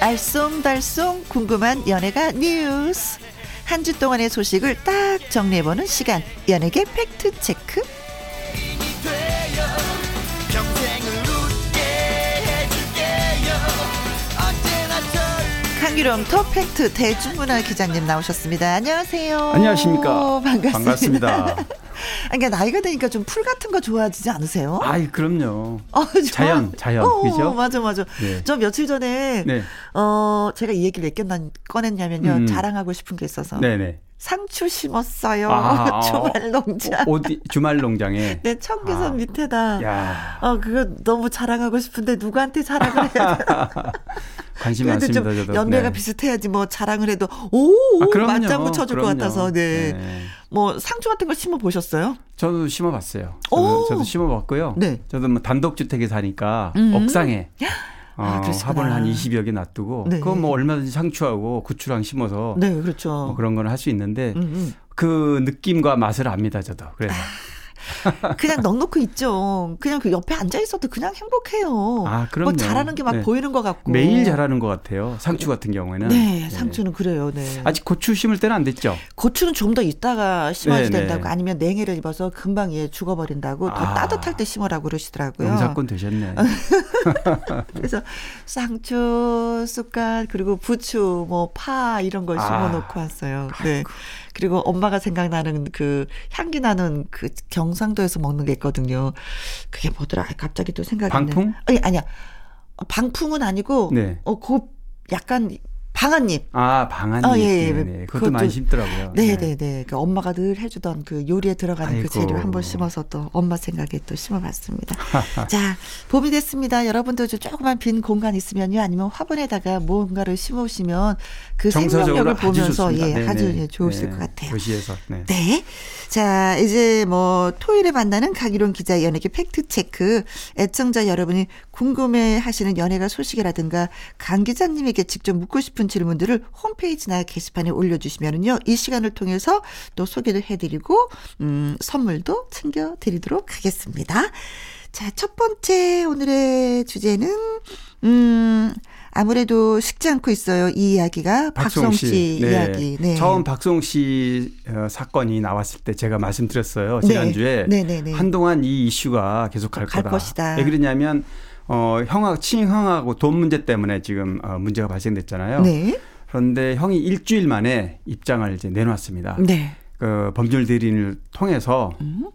알쏭달쏭 궁금한 연예가 뉴스. 한 주 동안의 소식을 딱 정리해보는 시간. 연예계 팩트체크. 강일홍 더팩트 대중문화 기자님 나오셨습니다. 안녕하세요. 안녕하십니까. 반갑습니다. 반갑습니다. (laughs) 그러니까 나이가 드니까 좀 풀 같은 거 좋아지지 않으세요? 아이 그럼요. 어, 자연 자연 어, 그죠? 맞아 맞아. 네. 저 며칠 전에 네. 어 제가 이 얘기를 왜 꺼냈냐면요. 음. 자랑하고 싶은 게 있어서. 네네. 상추 심었어요. 아, 아 주말 (laughs) 농장. 어, 디 주말 농장에? 네, 청계산 아, 밑에다. 야. 어, 그거 너무 자랑하고 싶은데 누구한테 자랑을 해야 돼? (laughs) 관심 많습니다, 저도. 연배가 네. 비슷해야지 뭐 자랑을 해도 오, 아, 맞장구 쳐줄 그럼요. 것 같아서. 네. 네. 뭐 상추 같은 거 심어 보셨어요? 저도 심어 봤어요. 저도, 저도 심어 봤고요. 네. 저도 뭐 단독 주택에 사니까 음. 옥상에 어, 아, 화분을 한 20여 개 놔두고 네. 그건 뭐 얼마든지 상추하고 고추랑 심어서 네, 그렇죠. 뭐 그런 걸할수 있는데 음음. 음. 그 느낌과 맛을 압니다, 저도. 그래서 아. (laughs) 그냥 넉넉히 있죠. 그냥 그 옆에 앉아 있어도 그냥 행복해요. 아, 그럼요. 뭐 잘하는 게막 네. 보이는 것 같고. 매일 잘하는 것 같아요. 상추 같은 경우에는. 네, 네. 상추는 그래요. 네. 아직 고추 심을 때는 안 됐죠. 고추는 좀 더 있다가 심어야 네, 네, 된다고 아니면 냉해를 입어서 금방 얘 죽어버린다고 더 아, 따뜻할 때 심으라고 그러시더라고요. 영사꾼 되셨네. (laughs) 그래서 상추, 쑥갓 그리고 부추, 뭐 파 이런 걸 아, 심어놓고 왔어요. 네. 아이고. 그리고 엄마가 생각나는 그 향기 나는 그 경상도에서 먹는 게 있거든요. 그게 뭐더라? 갑자기 또 생각이 방풍? 아니 아니야. 방풍은 아니고 네. 어그 약간 방아잎. 아, 방아잎. 어, 예, 예. 네, 네. 그것도, 그것도, 많이 심더라고요. 네, 네, 네. 그 엄마가 늘 해주던 그 요리에 들어가는 그 아이고. 그 재료 한 번 심어서 또 엄마 생각에 또 심어봤습니다. (laughs) 자, 봄이 됐습니다. 여러분도 좀 조그만 빈 공간 있으면요, 아니면 화분에다가 뭔가를 심으시면 그 생명력을 보면서 아주 예, 아주 예, 좋으실 네. 것 같아요. 도시에서. 네. 네. 자, 이제 뭐 토요일에 만나는 강희론 기자 연예계 팩트 체크. 애청자 여러분이 궁금해 하시는 연예가 소식이라든가 강 기자님에게 직접 묻고 싶은 질문들을 홈페이지나 게시판에 올려 주시면은요, 이 시간을 통해서 또 소개를 해드리고, 음, 선물도 챙겨 드리도록 하겠습니다. 자, 첫 번째 오늘의 주제는, 음, 아무래도 식지 않고 있어요. 이 이야기가 박송 씨, 씨 네. 이야기. 네. 처음 박송 씨 어, 사건이 나왔을 때 제가 말씀드렸어요. 지난주에 네. 네, 네, 네. 한동안 이 이슈가 계속 갈, 갈 거다. 것이다. 왜 그러냐면 어, 형하, 친형하고 돈 문제 때문에 지금 어, 문제가 발생됐잖아요. 네. 그런데 형이 일주일 만에 입장을 이제 내놨습니다. 네. 그 법률 대리인을 통해서 음?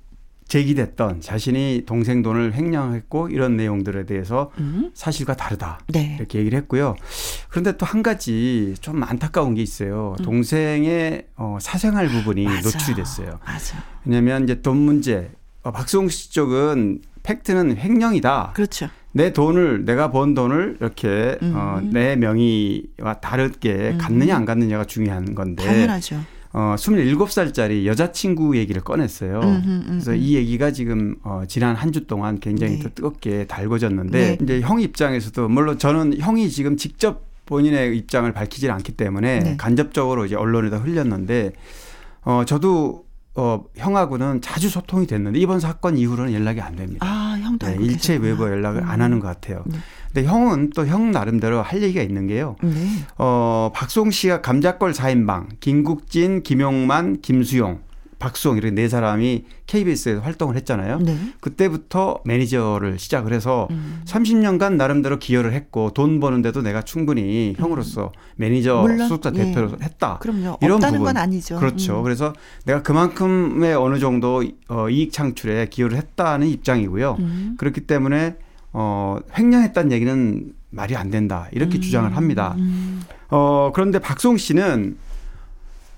제기됐던 자신이 동생 돈을 횡령했고 이런 내용들에 대해서 음? 사실과 다르다 네. 이렇게 얘기를 했고요. 그런데 또 한 가지 좀 안타까운 게 있어요. 음. 동생의 어, 사생활 부분이 맞아. 노출이 됐어요. 맞아. 왜냐하면 이제 돈 문제 어, 박수홍 씨 쪽은 팩트는 횡령이다. 그렇죠. 내 돈을 내가 번 돈을 이렇게 음. 어, 내 명의와 다르게 음. 갔느냐 안 갔느냐가 중요한 건데 당연하죠. 어, 27살짜리 여자친구 얘기를 꺼냈어요. 음흠, 음흠. 그래서 이 얘기가 지금 어, 지난 한 주 동안 굉장히 네. 더 뜨겁게 달궈졌는데 네. 이제 형 입장에서도 물론 저는 형이 지금 직접 본인의 입장을 밝히질 않기 때문에 네. 간접적으로 이제 언론에다 흘렸는데 어, 저도 어, 형하고는 자주 소통이 됐는데 이번 사건 이후로는 연락이 안 됩니다. 아, 형도 네, 일체 외부 연락을 음. 안 하는 것 같아요. 네. 근데 형은 또 형 나름대로 할 얘기가 있는 게요. 네. 어, 박송 씨가 감자골 4인방, 김국진, 김용만, 김수용 박수홍 이렇게 네 사람이 KBS에서 활동을 했잖아요. 네. 그때부터 매니저를 시작을 해서 음. 30년간 나름대로 기여를 했고 돈 버는데도 내가 충분히 음. 형으로서 매니저 물론, 수석자 예. 대표로 했다. 그럼요. 이런 없다는 부분. 건 아니죠. 그렇죠. 음. 그래서 내가 그만큼의 어느 정도 어, 이익 창출에 기여를 했다는 입장이고요. 음. 그렇기 때문에 어, 횡령했다는 얘기는 말이 안 된다. 이렇게 음. 주장을 합니다. 음. 어, 그런데 박송 씨는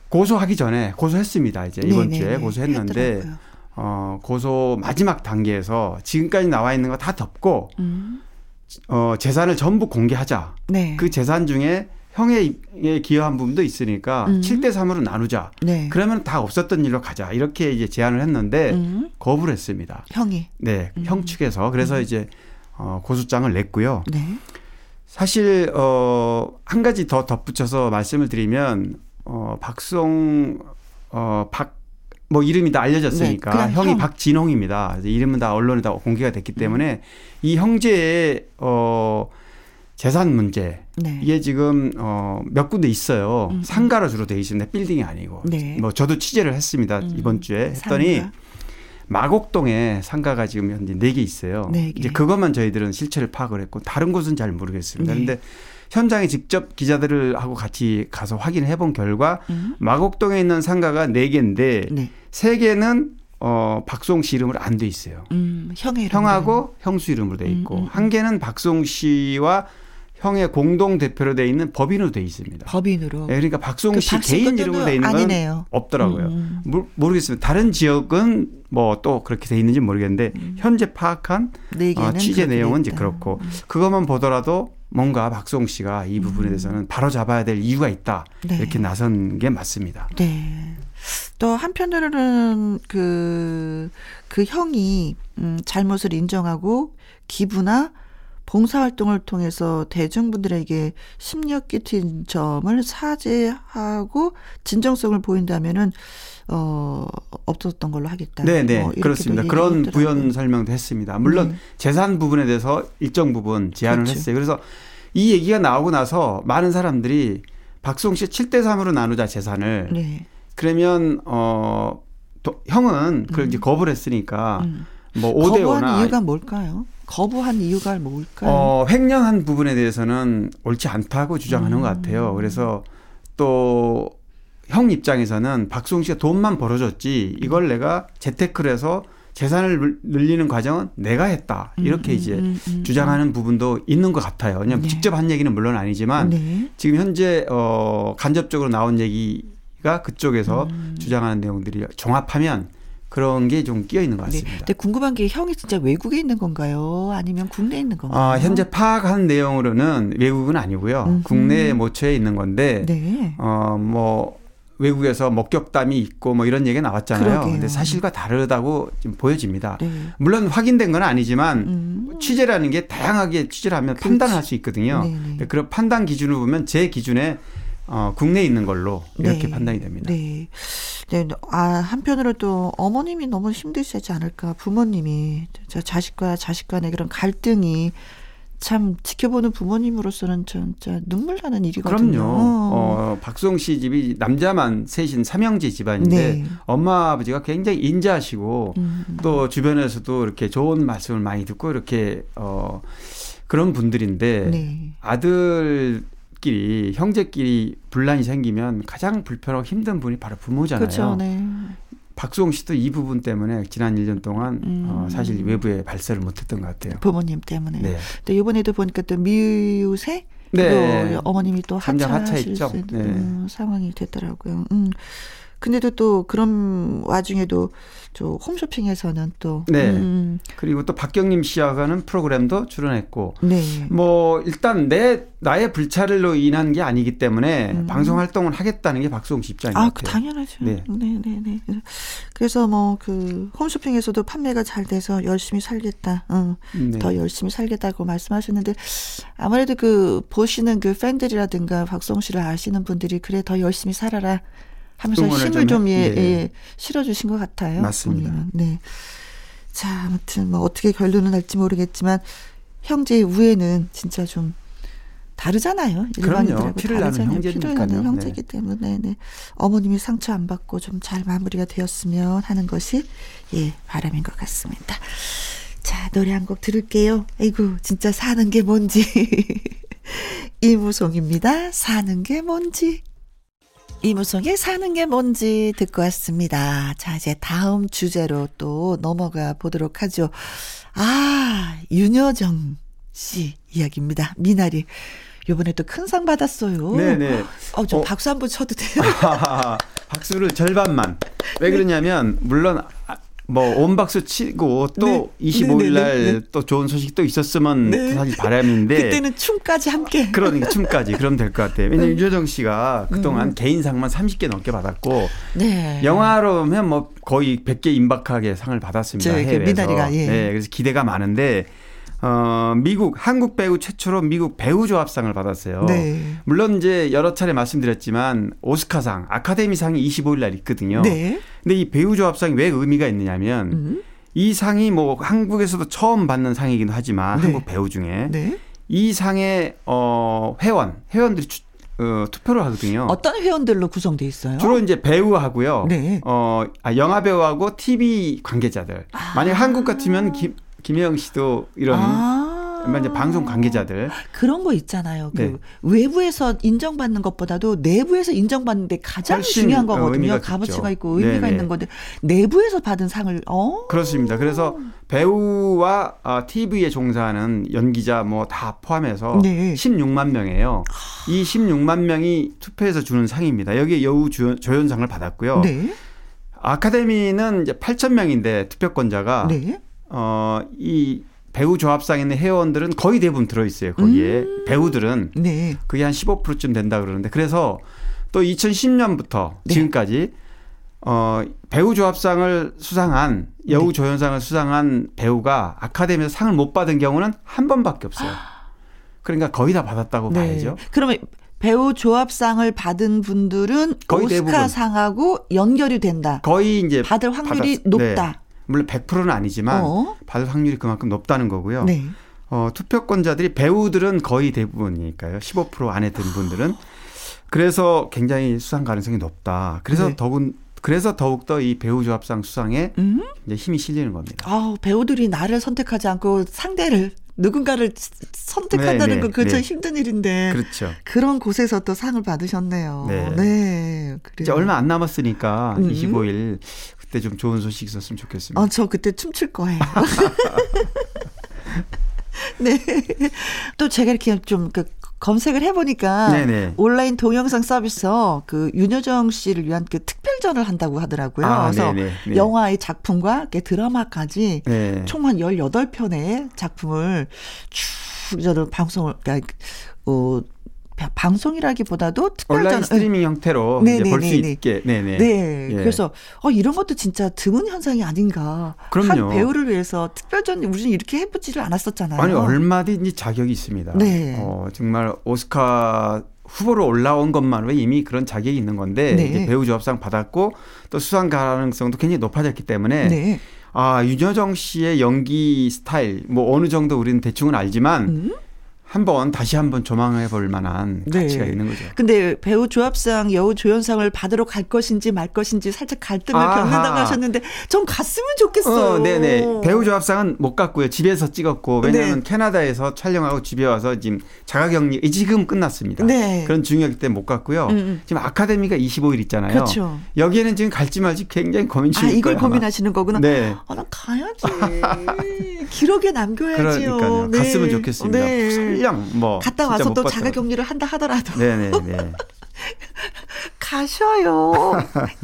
고소하기 전에 고소했습니다. 이제 이번 네네네. 주에 고소했는데 했더라고요. 어 고소 마지막 단계에서 지금까지 나와 있는 거 다 덮고 음. 어 재산을 전부 공개하자. 네. 그 재산 중에 형의 기여한 부분도 있으니까 음. 7대 3으로 나누자. 네. 그러면 다 없었던 일로 가자. 이렇게 이제 제안을 했는데 음. 거부를 했습니다. 형이. 네, 음. 형 측에서 그래서 음. 이제 어 고소장을 냈고요. 네. 사실 어 한 가지 더 덧붙여서 말씀을 드리면 어, 박수홍, 어, 박, 뭐 이름이 다 알려졌으니까 네, 형이 형. 박진홍입니다. 이름은 다 언론에 다 공개가 됐기 음. 때문에 음. 이 형제의 어 재산 문제 네. 이게 지금 어몇 군데 있어요. 음. 상가로 주로 돼 있습니다. 빌딩이 아니고. 네. 뭐 저도 취재를 했습니다. 음. 이번 주에 했더니 상가. 마곡동에 상가가 지금 현재 4개 있어요. 4개. 이제 그것만 저희들은 실체를 파악을 했고 다른 곳은 잘 모르겠습니다. 네. 근데 현장에 직접 기자들을 하고 같이 가서 확인해 본 결과 음. 마곡동에 있는 상가가 4개인데 네. 3개는 어, 박송 씨 이름으로 안 돼 있어요. 음, 형의 형하고 형수 이름으로 돼 있고 음, 음, 음, 한 개는 박송 씨와 형의 공동 대표로 돼 있는 법인으로 돼 있습니다. 법인으로. 네, 그러니까 박송 그씨 개인 이름으로 돼 있는 건 없더라고요. 음. 모르겠습니다. 다른 지역은 뭐 또 그렇게 돼 있는지 모르겠는데 음. 현재 파악한 어, 취재 내용은 이제 그렇고 그것만 보더라도 뭔가 박수홍 씨가 이 부분에 음. 대해서는 바로 잡아야 될 이유가 있다. 네. 이렇게 나선 게 맞습니다. 네. 또 한편으로는 그, 그 형이, 음, 잘못을 인정하고 기부나 봉사활동을 통해서 대중분들에게 심력 끼친 점을 사죄하고 진정성을 보인다면은 어 없었던 걸로 하겠다. 네, 네. 뭐 그렇습니다. 그런 부연 설명도 했습니다. 물론 네. 재산 부분에 대해서 일정 부분 제안을 그렇죠. 했어요. 그래서 이 얘기가 나오고 나서 많은 사람들이 박수홍 씨 7대 3으로 나누자 재산을. 네. 그러면 어 또, 형은 그걸 음. 이제 거부를 했으니까 음. 뭐 5대 5나 거부한 이유가 뭘까요? 거부한 이유가 뭘까요? 어, 횡령한 부분에 대해서는 옳지 않다고 주장하는 음. 것 같아요. 그래서 또 형 입장에서는 박수홍 씨가 돈만 벌어줬지 이걸 내가 재테크를 해서 재산을 늘리는 과정은 내가 했다. 이렇게 음, 이제 음, 음, 음, 주장하는 부분도 있는 것 같아요. 왜냐하면 네. 직접 한 얘기는 물론 아니지만 네. 지금 현재 어 간접적으로 나온 얘기가 그쪽에서 음. 주장하는 내용들이 종합하면 그런 게 좀 끼어 있는 것 네. 같습니다. 네. 근데 궁금한 게 형이 진짜 외국에 있는 건가요? 아니면 국내에 있는 건가요? 아, 현재 파악한 내용으로는 외국은 아니고요. 음흠. 국내 모처에 있는 건데 네. 어 뭐 외국에서 목격담이 있고 뭐 이런 얘기가 나왔잖아요. 그러게요. 근데 사실과 다르다고 지금 보여집니다. 네. 물론 확인된 건 아니지만 음. 취재라는 게 다양하게 취재를 하면 그렇지. 판단할 수 있거든요. 네, 네. 그런 판단 기준을 보면 제 기준에 어, 국내에 있는 걸로 이렇게 네. 판단이 됩니다. 네. 네. 아, 한편으로 또 어머님이 너무 힘드시지 않을까. 부모님이 자식과 자식 간의 그런 갈등이 참 지켜보는 부모님으로서는 진짜 눈물 나는 일이거든요. 그럼요. 어, 박수홍 씨 집이 남자만 셋인 삼형제 집안인데 네. 엄마 아버지가 굉장히 인자하시고 음. 또 주변에서도 이렇게 좋은 말씀을 많이 듣고 이렇게 어 그런 분들인데 네. 아들 끼리 형제끼리 분란이 생기면 가장 불편하고 힘든 분이 바로 부모잖아요. 그렇죠. 네. 박수홍 씨도 이 부분 때문에 지난 1년 동안 음. 어, 사실 외부에 발설을 못했던 것 같아요. 부모님 때문에. 네. 또 이번에도 보니까 또 미우새 네. 어머님이 또 하차하실 수 있는 네. 상황이 됐더라고요. 음. 근데도 또 그런 와중에도 저 홈쇼핑에서는 또 네. 음. 그리고 또 박경림 하는 프로그램도 출연했고 네. 뭐 일단 내 나의 불찰로 인한 게 아니기 때문에 음. 방송 활동을 하겠다는 게 박수홍 씨 입장인 아, 것 같아요. 당연하죠. 네. 네, 네, 네. 그래서 뭐 그 홈쇼핑에서도 판매가 잘 돼서 열심히 살겠다. 어. 네. 더 열심히 살겠다고 말씀하셨는데 아무래도 그 보시는 그 팬들이라든가 박수홍 씨를 아시는 분들이 그래 더 열심히 살아라. 하면서 힘을 좀, 예, 네. 예, 실어주신 것 같아요. 맞습니다. 음, 네. 자, 아무튼 뭐 어떻게 결론을 날지 모르겠지만 형제의 우애는 진짜 좀 다르잖아요. 일반인들하고 피를 나는 형제니까요. 피를 나는 형제이기 네. 때문에 네. 어머님이 상처 안 받고 좀 잘 마무리가 되었으면 하는 것이 예 바람인 것 같습니다. 자 노래 한 곡 들을게요. 아이고 진짜 사는 게 뭔지 (laughs) 이무송입니다. 사는 게 뭔지. 이무송의 사는 게 뭔지 듣고 왔습니다. 자, 이제 다음 주제로 또 넘어가 보도록 하죠. 아, 윤여정 씨 이야기입니다. 미나리. 요번에 또 큰 상 받았어요. 네네. 어, 좀 어. 박수 한 번 쳐도 돼요? (laughs) 박수를 절반만. 왜 그러냐면, 물론 뭐 온 박수 치고 또 네. 25일 날 또 좋은 소식 또 있었으면 네. 사실 바람인데 그때는 춤까지 함께 그러니까 춤까지 그럼 될 것 같아요. 왜냐면 음. 유재정 씨가 그동안 음. 개인상만 30개 넘게 받았고 네. 영화로면 뭐 거의 100개 임박하게 상을 받았습니다. 그 해외에서. 미나리가 예. 네, 그래서 기대가 많은데 어, 미국, 한국 배우 최초로 미국 배우 조합상을 받았어요. 네. 물론 이제 여러 차례 말씀드렸지만 오스카상, 아카데미상이 25일 날 있거든요. 네. 근데 이 배우 조합상이 왜 의미가 있느냐면 음. 이 상이 뭐 한국에서도 처음 받는 상이기도 하지만 네. 한국 배우 중에 네. 이 상의 어, 회원, 회원들이 추, 어, 투표를 하거든요. 어떤 회원들로 구성돼 있어요? 주로 이제 배우하고요. 네. 어, 아, 영화 배우하고 TV 관계자들. 아. 만약 한국 같으면 김, 김혜영 씨도 이런 아. 이제 방송 관계자들 그런 거 있잖아요. 그 네. 외부에서 인정받는 것보다도 내부에서 인정받는데 가장 중요한 거거든요. 값어치가 있고 의미가 네네. 있는 건데 내부에서 받은 상을 어 그렇습니다. 그래서 배우와 어, TV에 종사하는 연기자 뭐 다 포함해서 네. 16만 명이에요. 이 16만 명이 투표해서 주는 상입니다. 여기에 여우 조연상을 받았고요. 네. 아카데미는 이제 8천 명인데 투표권자가 네. 어, 이 배우 조합상에 있는 회원들은 거의 대부분 들어있어요. 거기에 음. 배우들은 네. 그게 한 15%쯤 된다 그러는데 그래서 또 2010년부터 네. 지금까지 어, 배우 조합상을 수상한 여우 네. 조연상을 수상한 배우가 아카데미에서 상을 못 받은 경우는 한 번밖에 없어요. (gasps) 그러니까 거의 다 받았다고 네. 봐야죠. 그러면 배우 조합상을 받은 분들은 거의 오스카상하고 연결이 된다. 거의 이제 받을 확률이 받았, 높다. 네. 물론 100%는 아니지만 어? 받을 확률이 그만큼 높다는 거고요. 네. 어, 투표권자들이 배우들은 거의 대부분이니까요. 15% 안에 든 분들은 그래서 굉장히 수상 가능성이 높다. 그래서 네. 더군 그래서 더욱더 이 배우 조합상 수상에 음? 이제 힘이 실리는 겁니다. 아, 배우들이 나를 선택하지 않고 상대를 누군가를 선택한다는 네, 건 그저 네. 힘든 일인데. 그렇죠. 그런 곳에서 또 상을 받으셨네요. 네. 네 이제 얼마 안 남았으니까 음. 25일 그때 좀 좋은 소식 있었으면 좋겠습니다. 아, 저 그때 춤출 거예요. (laughs) 네. 또 제가 이렇게 좀 그 검색을 해보니까 네네. 온라인 동영상 서비스에서 그 윤여정 씨를 위한 그 특별전을 한다고 하더라고요. 아, 그래서 네네. 네. 영화의 작품과 드라마까지 네. 총한 18편의 작품을 쭉 저는 방송을, 그러니까, 어, 방송이라기보다도 특별 온라인 스트리밍 형태로 볼 수 있게. 네네. 네. 예. 그래서 어 이런 것도 진짜 드문 현상이 아닌가. 그럼요. 한 배우를 위해서 특별전 우리는 이렇게 해보지를 않았었잖아요. 아니 얼마든지 자격이 있습니다. 네. 어 정말 오스카 후보로 올라온 것만으로 이미 그런 자격이 있는 건데 네. 이제 배우 조합상 받았고 또 수상 가능성도 굉장히 높아졌기 때문에 네. 아 윤여정 씨의 연기 스타일 뭐 어느 정도 우리는 대충은 알지만. 음? 한번 다시 한번 조망해 볼 만한 네. 가치가 있는 거죠. 근데 배우 조합상 여우 조연상을 받으러 갈 것인지 말 것인지 살짝 갈등을 아하. 겪는다고 하셨는데 전 갔으면 좋겠어요. 어, 네네. 배우 조합상은 못 갔고요. 집에서 찍었고 왜냐하면 네. 캐나다에서 촬영하고 집에 와서 지금 자가격리 지금 끝났습니다. 네. 그런 중요하기 때문에 못 갔고요. 음, 음. 지금 아카데미가 25일 있잖아요. 그렇죠. 여기에는 지금 갈지 말지 굉장히 고민 중일 아, 이걸 거예요, 고민하시는 거구나. 네. 아, 난 가야지. 기록에 남겨야지요. 그러니까요. 네. 갔으면 좋겠습니다. 네. 설령 뭐 갔다 와서 또 자가 격리를 한다 하더라도 네네네. 네, (laughs) 네. 가셔요.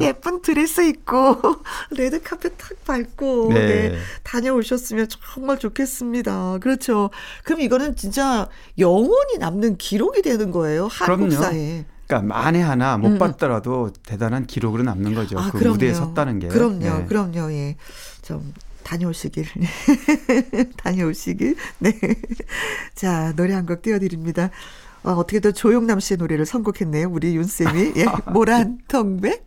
예쁜 드레스 입고 (laughs) 레드 카펫 탁 밟고 네. 네. 다녀오셨으면 정말 좋겠습니다. 그렇죠. 그럼 이거는 진짜 영원히 남는 기록이 되는 거예요. 한국사에. 그러니까 만에 하나 못 음. 봤더라도 대단한 기록으로 남는 거죠. 아, 그 그럼요. 무대에 섰다는 게. 그럼요, 네. 그럼요. 예. 좀 다녀오시길. (laughs) 다녀오시길. 네. 자, 노래 한 곡 띄워드립니다. 어, 어떻게든 조용남 씨의 노래를 선곡했네요. 우리 윤쌤이. 예. 모란 통백.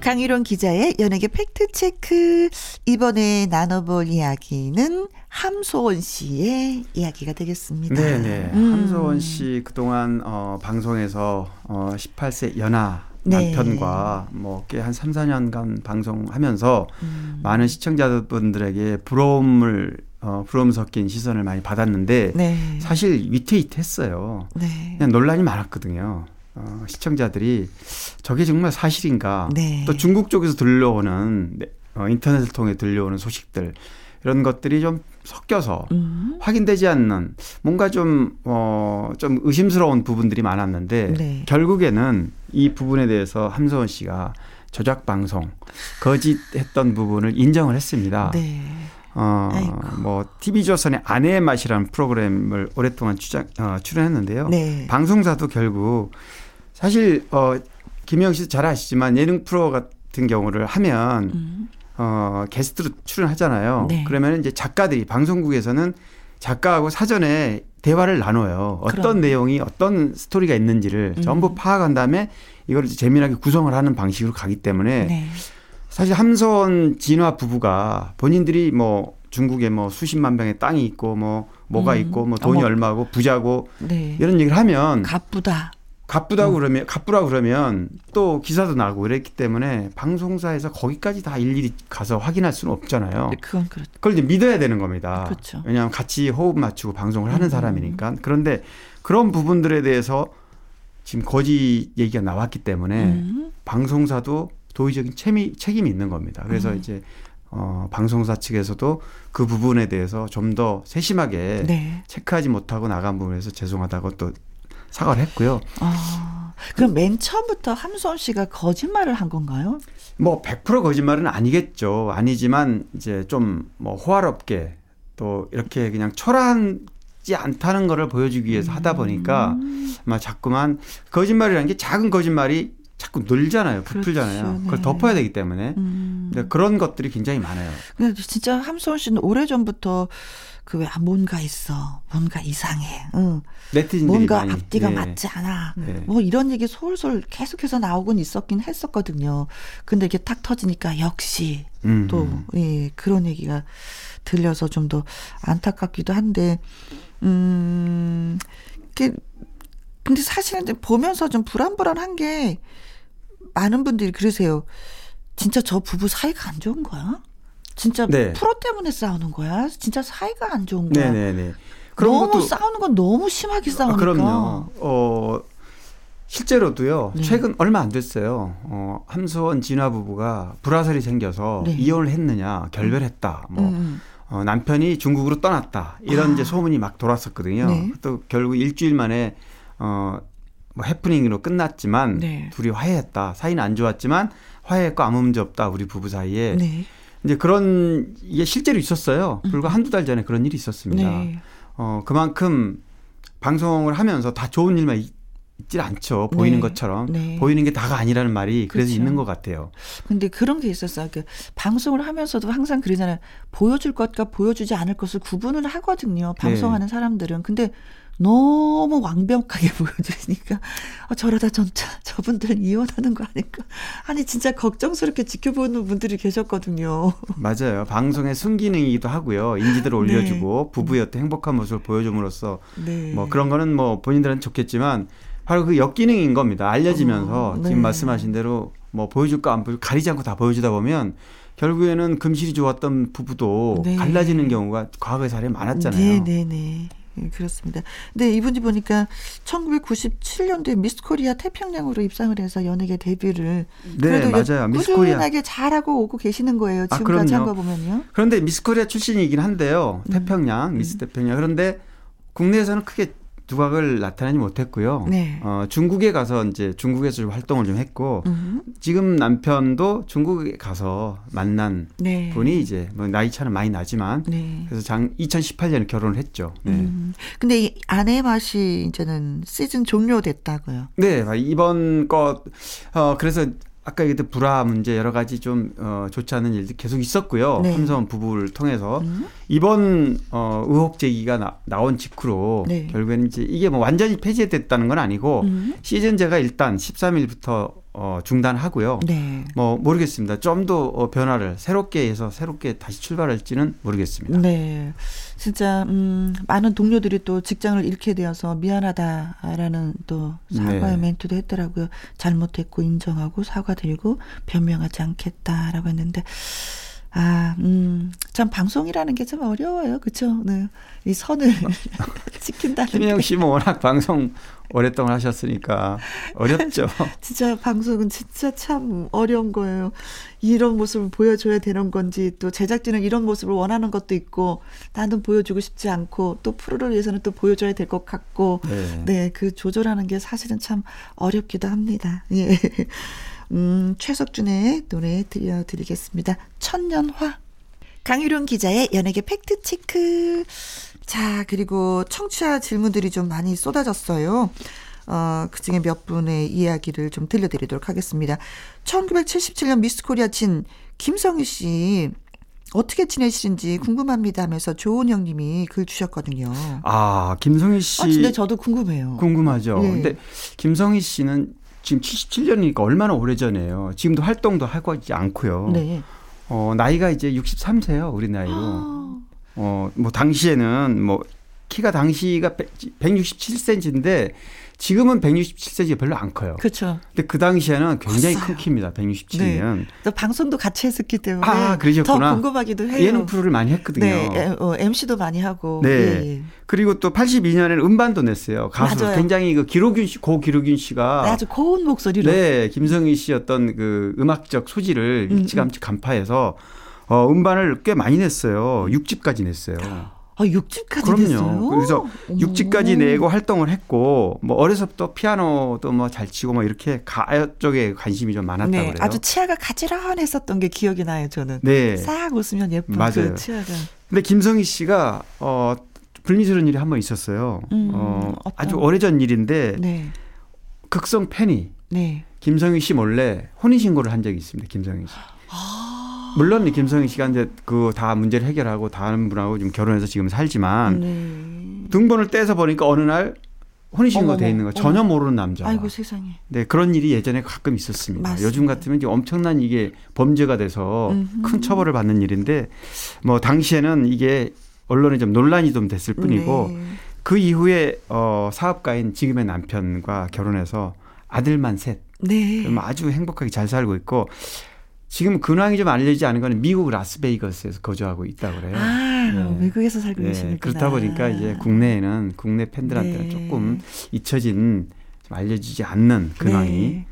강희론 기자의 연예계 팩트체크. 이번에 나눠볼 이야기는 함소원 씨의 이야기가 되겠습니다. 네네. 음. 함소원 씨 그동안 어, 방송에서 어, 18세 연하 네. 남편과 뭐꽤한 3, 4년간 방송하면서 음. 많은 시청자분들에게 부러움을 어, 부러움 섞인 시선을 많이 받았는데 네. 사실 위태위태했어요. 네. 그냥 논란이 많았거든요. 어, 시청자들이 저게 정말 사실인가? 네. 또 중국 쪽에서 들려오는 어, 인터넷을 통해 들려오는 소식들 이런 것들이 좀 섞여서 음. 확인되지 않는 뭔가 좀, 어, 좀 의심스러운 부분들이 많았는데 네. 결국에는 이 부분에 대해서 함소원 씨가 조작 방송, 거짓했던 부분을 인정을 했습니다. 네. 어, 아이고. 뭐, TV조선의 아내의 맛이라는 프로그램을 오랫동안 추장, 어, 출연했는데요. 네. 방송사도 결국 사실, 어, 김영 씨도 잘 아시지만 예능 프로 같은 경우를 하면 음. 어, 게스트로 출연하잖아요. 네. 그러면 이제 작가들이 방송국에서는 작가하고 사전에 대화를 나눠요. 어떤 그럼. 내용이 어떤 스토리가 있는지를 음. 전부 파악한 다음에 이걸 재미나게 구성을 하는 방식으로 가기 때문에 네. 사실 함선 진화 부부가 본인들이 뭐 중국에 뭐 수십만 병의 땅이 있고 뭐 뭐가 음. 있고 뭐 돈이 어머. 얼마고 부자고 네. 이런 얘기를 하면 가쁘다. 가쁘다고 음. 그러면 가쁘라고 그러면 또 기사도 나고 그랬기 때문에 방송사에서 거기까지 다 일일이 가서 확인할 수는 없잖아요. 네, 그건 그렇죠. 그걸 이제 믿어야 되는 겁니다. 그렇죠. 왜냐하면 같이 호흡 맞추고 방송을 하는 음. 사람이니까. 그런데 그런 부분들에 대해서 지금 거짓 얘기가 나왔기 때문에 음. 방송사도 도의적인 책임이, 책임이 있는 겁니다. 그래서 음. 이제 어, 방송사 측에서도 그 부분에 대해서 좀 더 세심하게 네. 체크하지 못하고 나간 부분에서 죄송하다고 또 사과를 했고요. 아, 그럼 맨 처음부터 함수원 씨가 거짓말을 한 건가요? 뭐 100% 거짓말은 아니겠죠. 아니지만 이제 좀 뭐 호화롭게 또 이렇게 그냥 초라하지 않다는 거를 보여주기 위해서 하다 보니까 음. 아마 자꾸만 거짓말이라는 게 작은 거짓말이 자꾸 늘잖아요. 부풀잖아요. 그렇죠. 그걸 네. 덮어야 되기 때문에. 음. 그런 것들이 굉장히 많아요. 근데 진짜 함소원 씨는 오래전부터 그 왜, 아, 뭔가 있어. 뭔가 이상해. 응. 뭔가 많이, 앞뒤가 예. 맞지 않아. 예. 뭐 이런 얘기 솔솔 계속해서 나오곤 있었긴 했었거든요. 근데 이게 탁 터지니까 역시 음. 또, 예, 그런 얘기가 들려서 좀 더 안타깝기도 한데, 음, 그, 근데 사실은 보면서 좀 불안불안한 게 많은 분들이 그러세요. 진짜 저 부부 사이가 안 좋은 거야? 진짜 네. 프로 때문에 싸우는 거야? 진짜 사이가 안 좋은 거야? 네네네. 네, 네. 너무 것도, 싸우는 건 너무 심하게 아, 싸우니까. 아, 그럼요. 어, 실제로도요. 네. 최근 얼마 안 됐어요. 어, 함수원 진화 부부가 불화설이 생겨서 네. 이혼을 했느냐, 결별했다. 뭐 음. 어, 남편이 중국으로 떠났다. 이런 아. 이제 소문이 막 돌았었거든요. 네. 또 결국 일주일 만에 어, 뭐 해프닝으로 끝났지만 네. 둘이 화해했다. 사이는 안 좋았지만 화해했고 아무 문제 없다. 우리 부부 사이에. 네. 이제 그런 이게 실제로 있었어요. 불과 음. 한두 달 전에 그런 일이 있었습니다. 네. 어, 그만큼 방송을 하면서 다 좋은 일만 있질 않죠. 보이는 네. 것처럼. 네. 보이는 게 다가 아니라는 말이 그래서 그렇죠. 있는 것 같아요. 근데 그런 게 있었어요. 그 방송을 하면서도 항상 그러잖아요. 보여줄 것과 보여주지 않을 것을 구분을 하거든요. 방송하는 네. 사람들은. 근데 너무 완벽하게 (laughs) 보여주시니까 아, 저러다 전차 저분들은 이혼하는 거 아닐까 아니 진짜 걱정스럽게 지켜보는 분들이 계셨거든요. 맞아요. 방송의 순기능이기도 하고요. 인지도를 올려주고 네. 부부의 어떤 행복한 모습을 보여줌으로써 네. 뭐 그런 거는 뭐 본인들은 좋겠지만 바로 그 역기능인 겁니다. 알려지면서 어, 네. 지금 말씀하신 대로 뭐 보여줄까 안 보여줄까 가리지 않고 다 보여주다 보면 결국에는 금실이 좋았던 부부도 네. 갈라지는 경우가 과거의 사례 많았잖아요. 네, 네, 네. 예, 그렇습니다. 근데 이분이 보니까 1997년도에 미스 코리아 태평양으로 입상을 해서 연예계 데뷔를 네, 맞아요. 미스 코리아 꾸준하게 잘하고 오고 계시는 거예요. 아, 지금까지 아, 한거 보면요. 그런데 미스 코리아 출신이긴 한데요. 음. 태평양, 음. 미스 태평양. 그런데 국내에서는 크게 두각을 나타내지 못했고요. 네. 어, 중국에 가서 이제 중국에서 좀 활동을 좀 했고 음. 지금 남편도 중국에 가서 만난 네. 분이 이제 뭐 나이 차는 많이 나지만 네. 그래서 장 2018년에 결혼을 했죠. 네. 음. 근데 이 아내 맛이 이제는 시즌 종료됐다고요. 네, 이번 것 어, 그래서 아까 얘기했던 불화 문제 여러 가지 좀 어, 좋지 않은 일들이 계속 있었고요. 네. 삼성 부부를 통해서 음. 이번 어, 의혹 제기가 나, 나온 직후로 네. 결국에는 이제 이게 뭐 완전히 폐지됐다는 건 아니고 음. 시즌제가 일단 13일부터 어, 중단하고요. 네. 뭐 모르겠습니다. 좀더 어, 변화를 새롭게 해서 새롭게 다시 출발할지는 모르겠습니다. 네. 진짜 음, 많은 동료들이 또 직장을 잃게 되어서 미안하다라는 또 사과의 네. 멘트도 했더라고요. 잘못했고 인정하고 사과드리고 변명하지 않겠다라고 했는데 아, 음, 참 방송이라는 게 참 어려워요. 그렇죠? 네. 이 선을 지킨다는 김영 씨 뭐 워낙 방송 오랫동안 하셨으니까 어렵죠. (laughs) 진짜 방송은 진짜 참 어려운 거예요. 이런 모습을 보여줘야 되는 건지 또 제작진은 이런 모습을 원하는 것도 있고 나는 보여주고 싶지 않고 또 프로를 위해서는 또 보여줘야 될 것 같고 네. 네, 그 조절하는 게 사실은 참 어렵기도 합니다. 예. 음, 최석준의 노래 들려드리겠습니다. 천년화. 강유룡 기자의 연예계 팩트체크. 자, 그리고 청취자 질문들이 좀 많이 쏟아졌어요. 어, 그 중에 몇 분의 이야기를 좀 들려드리도록 하겠습니다. 1977년 미스 코리아 친 김성희 씨. 어떻게 지내시는지 궁금합니다 하면서 조은 형님이 글 주셨거든요. 아, 김성희 씨. 아, 근데 저도 궁금해요. 궁금하죠. 예. 근데 김성희 씨는 지금 77년이니까 얼마나 오래전이에요. 지금도 활동도 하고 있지 않고요. 네. 어, 나이가 이제 63세요. 우리 나이로. 아. 어, 뭐 당시에는 뭐 키가 당시가 167cm인데 지금은 167cm가 별로 안 커요. 그렇죠. 근데 그 당시에는 굉장히 컸어요. 큰 키입니다. 167이면. 네. 또 방송도 같이 했었기 때문에 아, 그러셨구나. 더 궁금하기도 해요. 예능 프로를 많이 했거든요. 네. 어, MC도 많이 하고. 네. 예, 예. 그리고 또 82년에는 음반도 냈어요. 가수 맞아요. 굉장히 그 기록윤 씨, 고 기록윤 씨가 네, 아주 고운 목소리로. 네, 김성희 씨 어떤 그 음악적 소질을 음, 일찌감치 음. 간파해서 어, 음반을 꽤 많이 냈어요. 6집까지 냈어요. 아, 6집까지 그럼요. 냈어요? 그래서 어머. 6집까지 내고 활동을 했고 뭐 어려서부터 피아노도 뭐 잘 치고 뭐 이렇게 가요 쪽에 관심이 좀 많았다고 네, 그래요. 아주 치아가 가지런했었던 게 기억이 나요, 저는. 네. 싹 웃으면 예쁜 그 맞아요. 그 치아가. 근데 김성희 씨가 어 불미스러운 일이 한 번 있었어요. 음, 어 아주 오래전 일인데 네. 극성 팬이 네. 김성희 씨 몰래 혼인 신고를 한 적이 있습니다. 김성희 씨. 물론 김성희 씨가 이제 그 다 문제를 해결하고 다른 분하고 좀 결혼해서 지금 살지만 네. 등본을 떼서 보니까 어느 날 혼인신고 돼 있는 거 전혀. 모르는 남자. 아이고 세상에. 네 그런 일이 예전에 가끔 있었습니다. 맞습니다. 요즘 같으면 이제 엄청난 이게 범죄가 돼서 음흠. 큰 처벌을 받는 일인데 뭐 당시에는 이게 언론에 좀 논란이 좀 됐을 뿐이고 네. 그 이후에 어 사업가인 지금의 남편과 결혼해서 아들만 셋. 네. 아주 행복하게 잘 살고 있고 지금 근황이 좀 알려지지 않은 거는 미국 라스베이거스에서 거주하고 있다고 그래요. 아, 네. 외국에서 살고 네. 계시는구나. 그렇다 보니까 이제 국내에는 국내 팬들한테는 네. 조금 잊혀진 좀 알려지지 않는 근황이 네.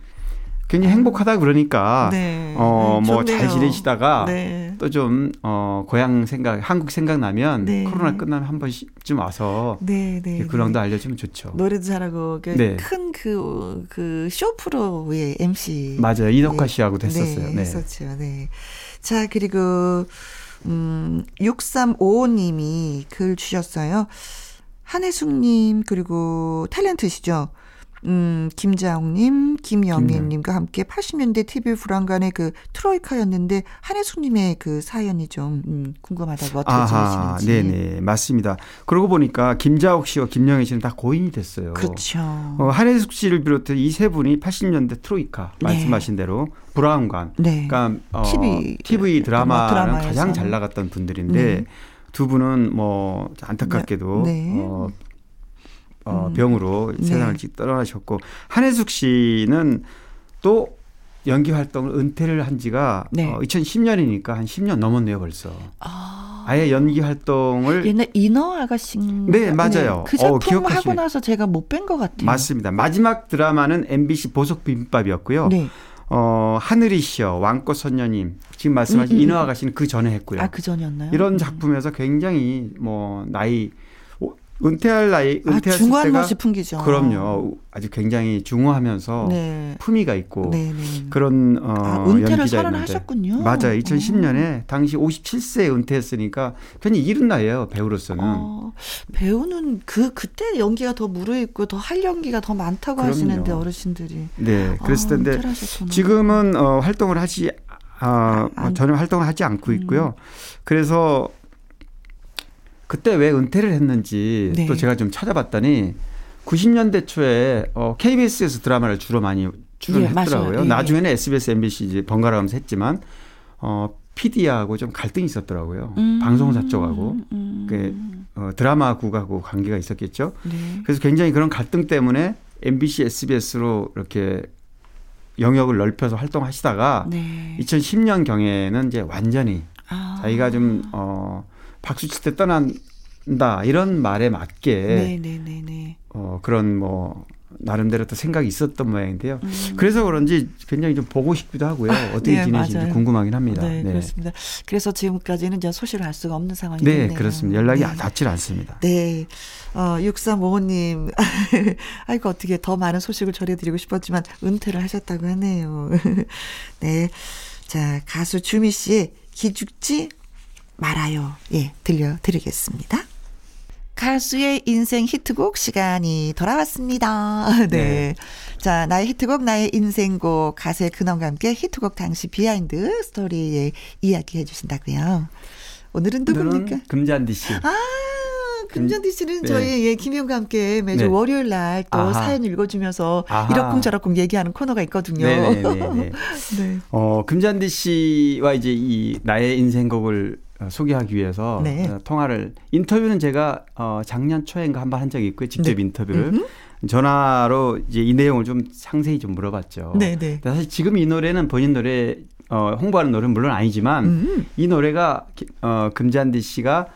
굉장히 행복하다 그러니까 네. 어뭐 잘 지내시다가 네. 또좀 어 고향 생각 한국 생각 나면 네. 코로나 끝나면 한 번쯤 와서 네, 네, 근황도 네. 알려주면 좋죠. 노래도 잘하고 그 네. 큰그 그 쇼 프로의 MC 맞아요 이덕화 씨하고도 했었어요. 네, 했었죠. 네. 자 그리고 음 6355님이 글 주셨어요. 한혜숙님 그리고 탤런트시죠. 음, 김자옥님, 김영민님과 함께 80년대 TV 불안간의 그 트로이카였는데 한혜숙님의 그 사연이 좀 음, 궁금하다고 어떻게 지내시는지. 네네 맞습니다. 그러고 보니까 김자옥 씨와 김영애 씨는 다 고인이 됐어요. 그렇죠. 어, 한혜숙 씨를 비롯해 이 세 분이 80년대 트로이카 네. 말씀하신 대로 브라운관, 네. 그러니까 어, TV, TV 드라마는 가장 잘 나갔던 분들인데. 네. 두 분은 뭐 안타깝게도 네. 어, 어, 음. 병으로 네. 세상을 떠나셨고 한혜숙 씨는 또 연기 활동을 은퇴를 한 지가 네. 어, 2010년이니까 한 10년 넘었네요 벌써. 아. 아예 연기 활동을 옛날 인어 아가씨 네 맞아요. 네. 그 작품 어, 하고 나서 제가 못 뵌 것 같아요. 맞습니다. 마지막 드라마는 MBC 보석 비빔밥이었고요. 네. 어, 하늘이 시여, 왕꽃 선녀님, 지금 말씀하신 음, 음. 인어 아가씨는 그 전에 했고요. 아, 그 전이었나요? 이런 음. 작품에서 굉장히 뭐, 나이 은퇴할 나이 아, 은퇴했을 아, 중후한 때가 모습 풍기죠. 그럼요. 아주 굉장히 중후하면서 네. 품위가 있고 네네. 네. 그런 어 아, 은퇴를 선언하셨군요. 맞아요. 2010년에 오. 당시 57세에 은퇴했으니까 괜히 이른 나이에요 배우로서는. 어, 배우는 그 그때 연기가 더 무르익고 더 할 연기가 더 많다고 그럼요. 하시는데 어르신들이. 네, 그랬을 아, 텐데 지금은 어, 활동을 하시 아, 아, 전혀 활동을 하지 않고 있고요. 음. 그래서 그때 왜 은퇴를 했는지 네. 또 제가 좀 찾아봤더니 90년대 초에 어, KBS에서 드라마를 주로 많이 출연했더라고요. 네, 나중에는 SBS, MBC 이제 번갈아 가면서 했지만 어, PD하고 좀 갈등이 있었더라고요. 음. 방송사 쪽하고 음. 그 어, 드라마국하고 관계가 있었겠죠. 네. 그래서 굉장히 그런 갈등 때문에 MBC, SBS로 이렇게 영역을 넓혀서 활동하시다가 네. 2010년 경에는 이제 완전히 아. 자기가 좀 어, 박수 칠 때 떠난다 이런 말에 맞게 네네네네. 네, 네, 네. 어 그런 뭐 나름대로 또 생각이 있었던 모양인데요. 음. 그래서 그런지 굉장히 좀 보고 싶기도 하고요. 아, 어떻게 네, 지내시는지 맞아요. 궁금하긴 합니다. 네, 네, 그렇습니다. 그래서 지금까지는 이제 소식을 알 수가 없는 상황이네요. 네, 그렇습니다. 연락이 네. 닿질 않습니다. 네. 어, 6355님. (laughs) 아이고, 어떻게 더 많은 소식을 전해드리고 싶었지만 은퇴를 하셨다고 하네요. (laughs) 네. 자, 가수 주미 씨의 기죽지 말아요. 예, 들려드리겠습니다. 가수의 인생 히트곡 시간이 돌아왔습니다. (laughs) 네. 네. 자, 나의 히트곡, 나의 인생곡, 가수의 근황과 함께 히트곡 당시 비하인드 스토리에 이야기 해 주신다고요. 오늘은 누굽니까? 금잔디 씨. 아, 금잔디 씨는 네. 저희 예, 김영과 함께 매주 네. 월요일 날 또 사연 읽어주면서 아하. 이러쿵저러쿵 얘기하는 코너가 있거든요. 네네네. 네, 네, 네. (laughs) 네. 어, 금잔디 씨와 이제 이 나의 인생곡을 어, 소개하기 위해서 네. 어, 통화를 인터뷰는 제가 어 작년 초에인가 한 번 한 적이 있고요. 직접 네. 인터뷰를 음흠. 전화로 이제 이 내용을 좀 상세히 좀 물어봤죠. 네, 네. 사실 지금 이 노래는 본인 노래 어 홍보하는 노래는 물론 아니지만 음. 이 노래가 어 금잔디 씨가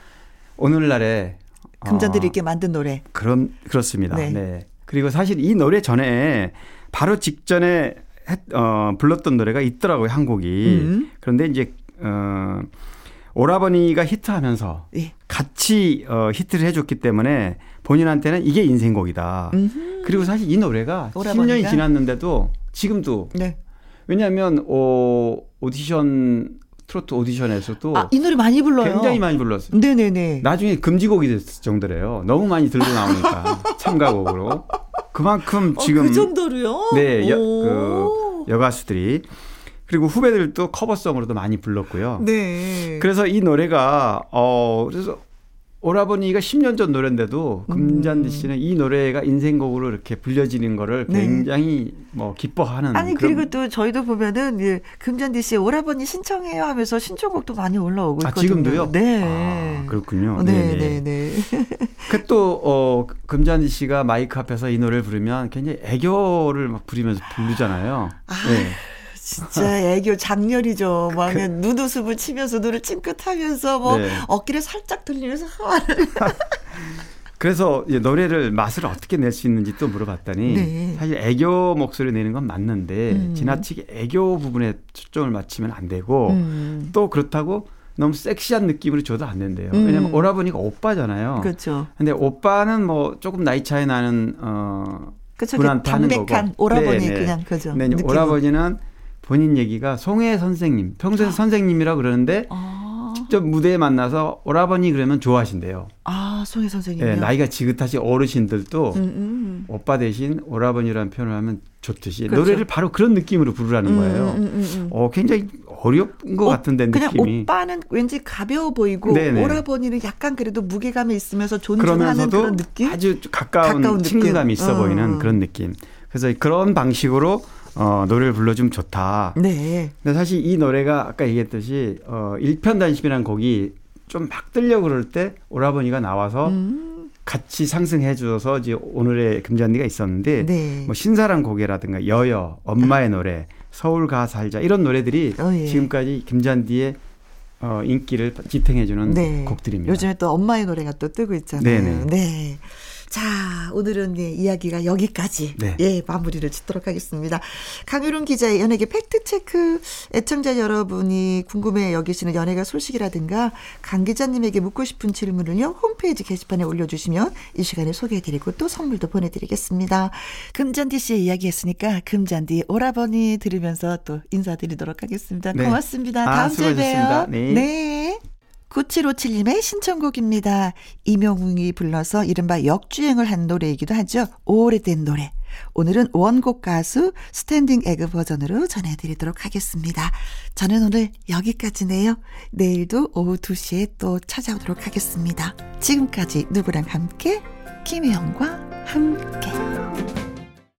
오늘날에 금잔디를 어, 있게 만든 노래. 그런 그렇습니다. 네. 네. 그리고 사실 이 노래 전에 바로 직전에 했, 어 불렀던 노래가 있더라고요, 한 곡이. 음. 그런데 이제 어 오라버니가 히트하면서 예. 같이 어, 히트를 해줬기 때문에 본인한테는 이게 인생곡이다. 음흠. 그리고 사실 이 노래가 오라버니가? 10년이 지났는데도 지금도 네. 왜냐하면 어, 오디션 트로트 오디션에서도 아, 이 노래 많이 불러요. 굉장히 많이 불렀어요. 네네네. 나중에 금지곡이 됐을 정도래요. 너무 많이 들고 나오니까 (laughs) 참가곡으로. 그만큼 어, 지금 그 정도로요? 네, 그 여가수들이 그리고 후배들도 커버송으로도 많이 불렀고요. 네. 그래서 이 노래가 어 그래서 오라버니가 10년 전 노래인데도 금잔디 씨는 이 노래가 인생곡으로 이렇게 불려지는 거를 네. 굉장히 뭐 기뻐하는 아니 그리고 또 저희도 보면은 예, 금잔디 씨 오라버니 신청해요 하면서 신청곡도 많이 올라오고 아, 있거든요. 지금도요? 네. 아, 그렇군요. 네, 네네. 네, 네. (laughs) 그또 어, 금잔디 씨가 마이크 앞에서 이 노래를 부르면 굉장히 애교를 막 부리면서 부르잖아요. 아, 네. 진짜 (laughs) 애교 장렬이죠. 막 눈웃음을 치면서 눈을 찡긋하면서 뭐 네. 어깨를 살짝 돌리면서 (laughs) 그래서 이제 노래를 맛을 어떻게 낼 수 있는지 또 물어봤더니 네. 사실 애교 목소리 내는 건 맞는데 음. 지나치게 애교 부분에 초점을 맞추면 안 되고 음. 또 그렇다고 너무 섹시한 느낌으로 줘도 안 된대요. 음. 왜냐면 오라버니가 오빠잖아요. 그렇죠. 근데 오빠는 뭐 조금 나이 차이 나는 어 그렇죠. 분한테 하는 담백한 거고. 오라버니 네, 네. 그냥 그죠. 근데. 오라버니는 본인 얘기가 송혜 선생님, 평소에 선생님이라 그러는데 아, 직접 무대에 만나서 오라버니 그러면 좋아하신대요. 아 송혜 선생님. 예, 나이가 지긋하신 어르신들도 음, 음. 오빠 대신 오라버니라는 표현을 하면 좋듯이 그렇죠. 노래를 바로 그런 느낌으로 부르라는 거예요. 음, 음, 음, 음. 어, 굉장히 어려운 것 오- 같은데 그냥 느낌이. 오빠는 왠지 가벼워 보이고 네네. 오라버니는 약간 그래도 무게감이 있으면서 존중하는 그런 느낌. 아주 가까운, 가까운 느낌. 친근감이 있어 어. 보이는 그런 느낌. 그래서 그런 방식으로 어, 노래를 불러주면 좋다. 네. 근데 사실 이 노래가 아까 얘기했듯이 어, 일편단심이라는 곡이 좀막 뜨려고 그럴 때 오라버니가 나와서 음, 같이 상승해 줘서 이제 오늘의 금잔디가 있었는데 네. 뭐 신사랑 고개라든가 여여, 엄마의 노래, 서울 가 살자 이런 노래들이 어, 예. 지금까지 김잔디의 어, 인기를 지탱해 주는 네. 곡들입니다. 요즘에 또 엄마의 노래가 또 뜨고 있잖아요. 네네. 네. 자, 오늘은 예, 이야기가 여기까지 네. 예, 마무리를 짓도록 하겠습니다. 강유론 기자의 연예계 팩트체크 애청자 여러분이 궁금해 여기시는 연예가 소식이라든가 강 기자님에게 묻고 싶은 질문을요. 홈페이지 게시판에 올려주시면 이 시간에 소개해드리고 또 선물도 보내드리겠습니다. 금잔디 씨의 이야기 했으니까 금잔디 오라버니 들으면서 또 인사드리도록 하겠습니다. 네. 고맙습니다. 아, 다음 주에 수고하셨습니다. 봬요. 네. 네. 9757님의 신청곡입니다. 임영웅이 불러서 이른바 역주행을 한 노래이기도 하죠. 오래된 노래. 오늘은 원곡 가수 스탠딩 에그 버전으로 전해드리도록 하겠습니다. 저는 오늘 여기까지네요. 내일도 오후 2시에 또 찾아오도록 하겠습니다. 지금까지 누구랑 함께? 김혜영과 함께.